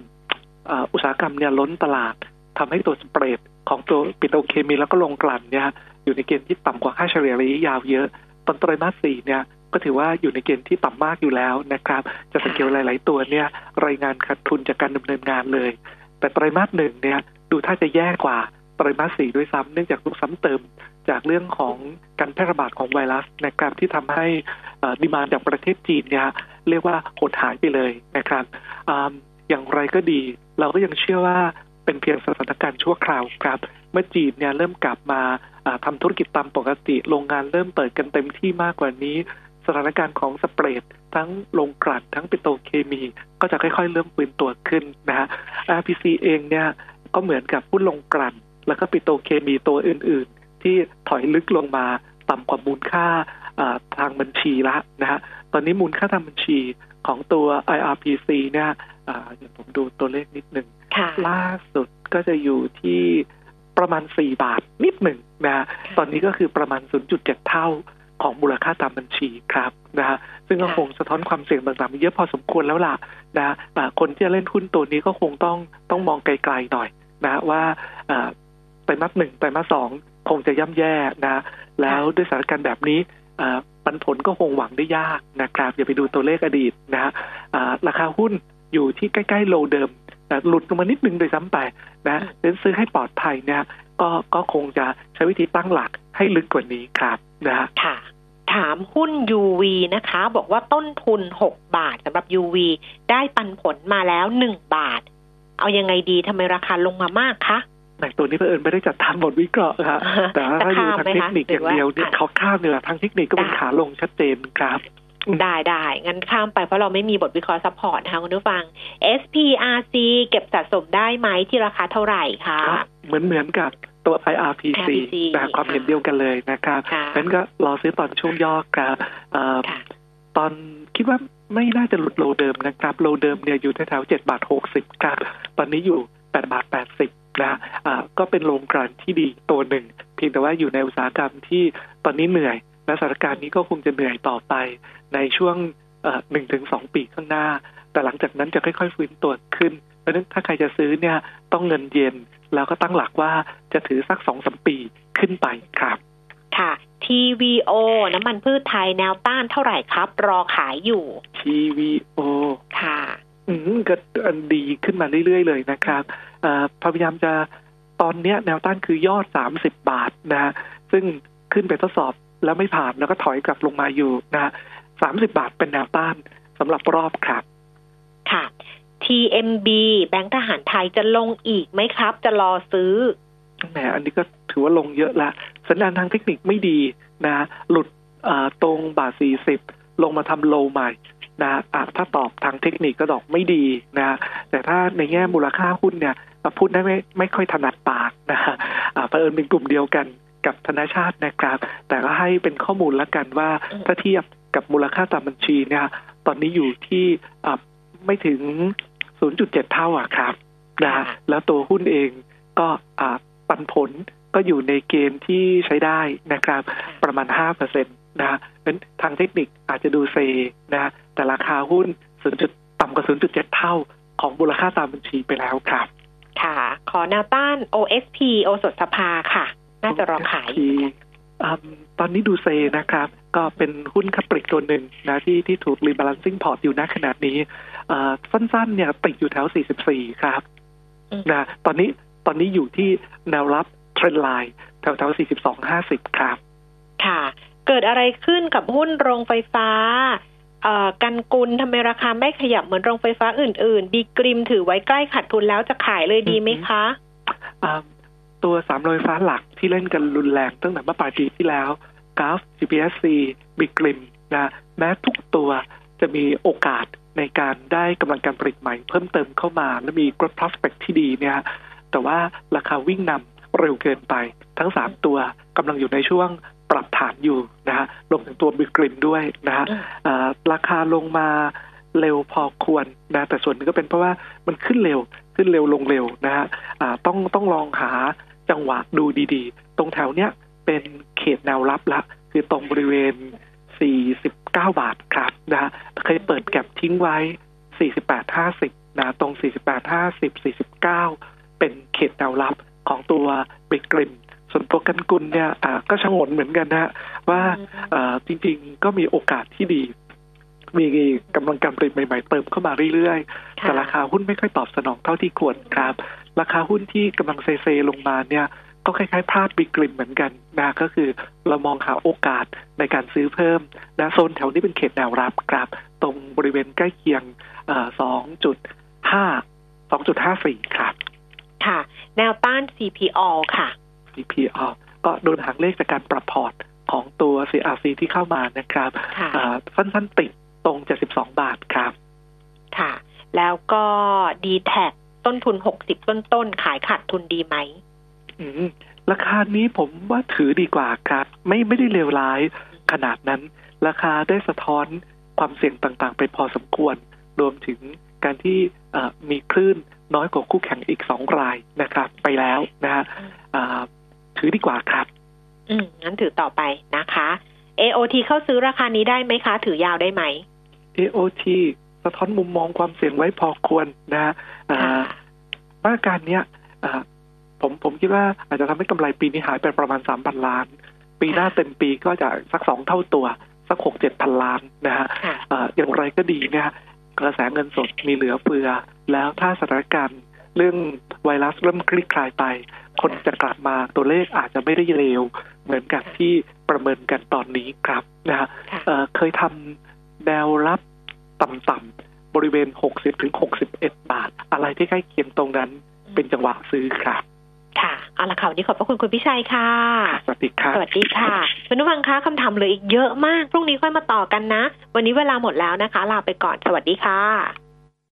Speaker 7: เอ่ออุตสาหกรรมเนี่ยล้นตลาดทำให้ตัวสเปรดของตัวปิโตรเคมีแล้วก็ลงกลั่นเนี่ยอยู่ในเกณฑ์ที่ต่ำกว่าค่าเฉลี่ยระยะยาวเยอะ ตอนไตรมาสสี่เนี่ยก็ถือว่าอยู่ในเกณฑ์ที่ต่ำมากอยู่แล้วนะครับ จะสังเกตหลาย ๆ ตัวเนี่ยรายงานขาดทุนจากการดำเนินงานเลย แต่ไตรมาสหนึ่งเนี่ยดูถ้าจะแย่กว่าไตรมาสสี่ด้วยซ้ำเนื่องจากลูกซ้ำเติมจากเรื่องของการแพร่ระบาดของไวรัสนะครับที่ทำให้ดีมานจากประเทศจีนเนี่ยเรียกว่าหดหายไปเลยนะครับออย่างไรก็ดี เราก็ยังเชื่อว่าเป็นเพียงสถานการณ์ชั่วคราวครับ เมื่อจีนเนี่ยเริ่มกลับมา อ่าทำธุรกิจตามปกติ โรงงานเริ่มเปิดกันเต็มที่มากกว่านี้ สถานการณ์ของสเปรด ทั้งโรงกลั่นทั้งปิโตรเคมี ก็จะค่อยๆ เริ่มฟื้นตัวขึ้นนะฮะ RPC เองเนี่ยก็เหมือนกับหุ้นโรงกลั่น แล้วก็ปิโตรเคมีตัวอื่นๆ ที่ถอยลึกลงมาต่ำกว่ามูลค่าอ่าทางบัญชีละนะฮะ ตอนนี้มูลค่าทางบัญชีของตัว IRPC เนี่ยอ่าเดี๋ยวผมดูตัวเลขนิดหนึ่ง
Speaker 3: ค่ะ
Speaker 7: ล่าสุดก็จะอยู่ที่ ประมาณ 4 บาทนิดหนึ่งนะฮะตอนนี้ก็คือประมาณ 0.7 เท่าของมูลค่าตามบัญชีครับนะฮะซึ่งก็
Speaker 3: ค่ะ
Speaker 7: คงสะท้อนความเสี่ยงต่างๆเยอะพอสมควรแล้วล่ะนะอ่าคนที่จะเล่นหุ้นตัวนี้ก็คงต้องต้องมองไกลๆหน่อยนะว่าอ่าไตรมาสหนึ่งไตรมาสสองคงจะย่ำแย่นะ แล้วด้วยสถานการณ์แบบนี้อ่าปันผลก็คงหวังได้ยากนะครับ อย่าไปดูตัวเลขอดีตนะฮะอ่าราคาหุ้นอยู่ที่ใกล้ ๆ โลเดิม แต่หลุดลงมานิดนึงโดยซ้ำไปนะเน้นซื้อให้ปลอดภัยเนี่ยก็ก็คงจะใช้วิธีตั้งหลักให้ลึกกว่านี้ครับนะฮะ
Speaker 3: ค่ะ ถามหุ้น UV นะคะ บอกว่าต้นทุน 6 บาทสำหรับ UV ได้ปันผลมาแล้ว 1 บาท เอายังไงดีทำไมราคาลงมามากคะ
Speaker 7: แต่ตัวนี้เผอิญไม่ได้จัดทำบทวิเคราะห์ครับแต่ว่าถ้าอยู่ทางเทคนิคอย่างเดียวเนี่ยเขาข้ามเนี่ยทางเทคนิคก็เป็นขาลงชัดเจนครับ
Speaker 3: ได้ได้งั้นข้ามไปเพราะเราไม่มีบทวิเคราะห์ support นะคะคุณผู้ฟัง SPRC เก็บสะสมได้ไหมที่ราคาเท่าไหร่คะ
Speaker 7: ก็เหมือนเหมือนกับตัว IRPC
Speaker 3: IRPC
Speaker 7: นะความเห็นเดียวกันเลยนะครับ
Speaker 3: ค่ะ
Speaker 7: นั้นก็รอซื้อตอนช่วงย่อครับเอ่อ
Speaker 3: ค่ะ
Speaker 7: ตอนคิดว่าไม่น่าจะหลุด low เดิมนะครับ low เดิมเนี่ยอยู่แถวๆเจ็ดบาทหกสิบครับตอนนี้อยู่แปดบาทแปดสิบนะอ่าก็เป็นโรงกลั่นที่ดีตัวหนึ่งเพียงแต่ว่าอยู่ในอุตสาหกรรมที่ตอนนี้เหนื่อย และสถานการณ์นี้ก็คงจะเหนื่อยต่อไปในช่วงหนึ่งถึงสองปีข้างหน้า แต่หลังจากนั้นจะค่อยๆฟื้นตัวขึ้น เพราะฉะนั้นถ้าใครจะซื้อเนี่ยต้องเงินเย็นแล้วก็ตั้งหลักว่าจะถือสักสองสมปีขึ้นไปครับ
Speaker 3: ค่ะ TVO น้ำมันพืชไทยแนวต้านเท่าไหร่ครับ รอขายอยู่
Speaker 7: TVO
Speaker 3: ค่ะ
Speaker 7: อืมก็อันดีขึ้นมาเรื่อยๆ เลยนะครับเอ่อพยายามจะตอนเนี้ยแนวต้านคือยอด30บาทนะฮะซึ่งขึ้นไปทดสอบ แล้วไม่ผ่านแล้วก็ถอยกลับลงมาอยู่นะฮะ30บาทเป็นแนวต้านสำหรับรอบครับ
Speaker 3: ค่ะ TMB แบงก์ทหารไทยจะลงอีกไหมครับ จะรอซื้อ
Speaker 7: แหมอันนี้ก็ถือว่าลงเยอะละสัญญาณทางเทคนิคไม่ดีนะ หลุดเอ่อตรงบาท40ลงมาทำโลใหม่นะอะถ้าตอบทางเทคนิคก็ดอกไม่ดีนะ แต่ถ้าในแง่มูลค่าหุ้นเนี่ยพูดได้ไม่ไม่ค่อยถนัดปากนะอ่าเผอิญเป็นกลุ่มเดียวกัน กับธนาชาตินะครับ แต่ก็ให้เป็นข้อมูลแล้วกันว่า
Speaker 3: อืม
Speaker 7: ถ้าเทียบกับมูลค่าตามบัญชีเนี่ยตอนนี้อยู่ที่อ่าไม่ถึง 0.7 เท่าอะครับนะแล้วตัวหุ้นเองก็อ่าปันผลก็อยู่ในเกณฑ์ที่ใช้ได้นะครับ ประมาณ 5%นะนั้นทางเทคนิคอาจจะดูเซนะแต่ราคาหุ้น 0. ต่ำกว่า 0.7 เท่าของมูลค่าตามบัญชีไปแล้วครับ
Speaker 3: ค่ะ ขอแนวต้าน OSP โอสถสภาค่ะ น่าจะรอขายอยู่
Speaker 7: อืมตอนนี้ดูเซนะครับ ก็เป็นหุ้นคับปริกตัวหนึ่งนะที่ที่ถูก rebalancing port อยู่ณขนาดนี้เอ่อสั้นๆ เนี่ยติดอยู่แถว 44 ครับ
Speaker 3: อืม
Speaker 7: นะตอนนี้ตอนนี้อยู่ที่แนวรับ trend line แถวแถว 42 50 ครับ
Speaker 3: ค่ะ เกิดอะไรขึ้นกับหุ้นโรงไฟฟ้าเอ่อกันกุลทำไมราคาไม่ขยับเหมือนโรงไฟฟ้าอื่น ๆ ดีกริมถือไว้ใกล้ขาดทุนแล้วจะขายเลยดีไหมคะ
Speaker 7: อ่า ตัวสามโรงไฟฟ้าหลักที่เล่นกันรุนแรงตั้งแต่เมื่อปลายปีที่แล้วกราฟ GPSC บิกริมนะแม้ทุกตัวจะมีโอกาสในการได้กำลังการผลิตใหม่เพิ่มเติมเข้ามา และมี growth prospect ที่ดีเนี่ยแต่ว่าราคาวิ่งนำเร็วเกินไป ทั้งสามตัวกำลังอยู่ในช่วงปรับฐานอยู่นะฮะรวมถึงตัวบิกริมด้วยนะฮะ
Speaker 3: อืม
Speaker 7: อ่าราคาลงมาเร็วพอควรนะแต่ส่วนหนึ่งก็เป็นเพราะว่ามันขึ้นเร็วขึ้นเร็วลงเร็วนะฮะอ่าต้องต้องลองหา จังหวะดูดีๆ ตรงแถวเนี้ยเป็นเขตแนวรับละ คือตรงบริเวณ 49 บาทครับนะฮะเคยเปิดแก็บทิ้งไว้ 48.50 นะตรง 48.50 49 เป็นเขตแนวรับของตัวเบกริมส่วนตัวกันกุลเนี่ยอ่าก็ชงนเหมือนกันนะฮะว่าเอ่อจริงๆก็มีโอกาสที่ดี มีกำลังการผลิตใหม่ ๆ เติมเข้ามาเรื่อยๆ แต่ราคาหุ้นไม่ค่อยตอบสนองเท่าที่ควรครับ ราคาหุ้นที่กำลังเซเซลงมาเนี่ยก็คล้ายๆพลาดบิกริมเหมือนกันนะก็คือเรามองหาโอกาสในการซื้อเพิ่มนะโซนแถวนี้เป็นเขตแนวรับครับตรงบริเวณใกล้เคียงสองจุดห้าสองจุดห้าสี่ครับ
Speaker 3: ค่ะ แนวต้าน CPO ค่ะ
Speaker 7: CPO ก็โดนหักเลขจากการปรับพอร์ตของตัว CRC ที่เข้ามานะครับ
Speaker 3: ค่ะ
Speaker 7: อ่าสั้นๆติดตรง 72 บาทครับ
Speaker 3: ค่ะ แล้วก็ d t แท ต้นทุน60ต้นต้นๆขายขาดทุนดีไหม
Speaker 7: อืมราคานี้ผมว่าถือดีกว่าครับ ไม่ไม่ได้เลวร้าย ขนาดนั้น ราคาได้สะท้อนความเสี่ยงต่างๆ ไปพอสมควร รวมถึงการที่เอ่อมีคลื่นน้อยกว่าคู่แข่งอีกสองรายนะครับ ไปแล้วนะฮะอ่าถือดีกว่าครับ
Speaker 3: อืมงั้นถือต่อไปนะคะ AOT เข้าซื้อราคานี้ได้ไหมคะ ถือยาวได้ไหม
Speaker 7: AOT สะท้อนมุมมองความเสี่ยงไว้พอควรนะฮะอ่า
Speaker 3: ค่ะ
Speaker 7: มาตรการเนี้ยอ่าผมผมคิดว่าอาจจะทำให้กำไรปีนี้หายไปประมาณสามพันล้าน ปีหน้าเต็มปีก็จะสักสองเท่าตัว สักหกเจ็ดพันล้านนะฮะ
Speaker 3: ค่ะ
Speaker 7: อ่าอย่างไรก็ดีเนี่ยกระแสเงินสดมีเหลือเฟือ แล้วถ้าสถานการณ์เรื่องไวรัสเริ่มคลี่คลายไป คนจะกลับมาตัวเลขอาจจะไม่ได้เร็ว เหมือนกับที่ประเมินกันตอนนี้ครับนะฮะ
Speaker 3: ค่ะ
Speaker 7: เอ่อเคยทำแนวรับ ต่ำๆบริเวณ 60ถึง61 บาท อะไรที่ใกล้เคียงตรงนั้นเป็นจังหวะซื้อครับ
Speaker 3: ค่ะเอาละค่ะวันนี้ขอบพระคุณคุณพิชัยค่ะ
Speaker 7: สวัสดีครับ
Speaker 3: สวัสดีค่ะคุณผู้ฟังคะคำถามเหลืออีกเยอะมาก พรุ่งนี้ค่อยมาต่อกันนะ วันนี้เวลาหมดแล้วนะคะ ลาไปก่อนสวัสดีค่ะ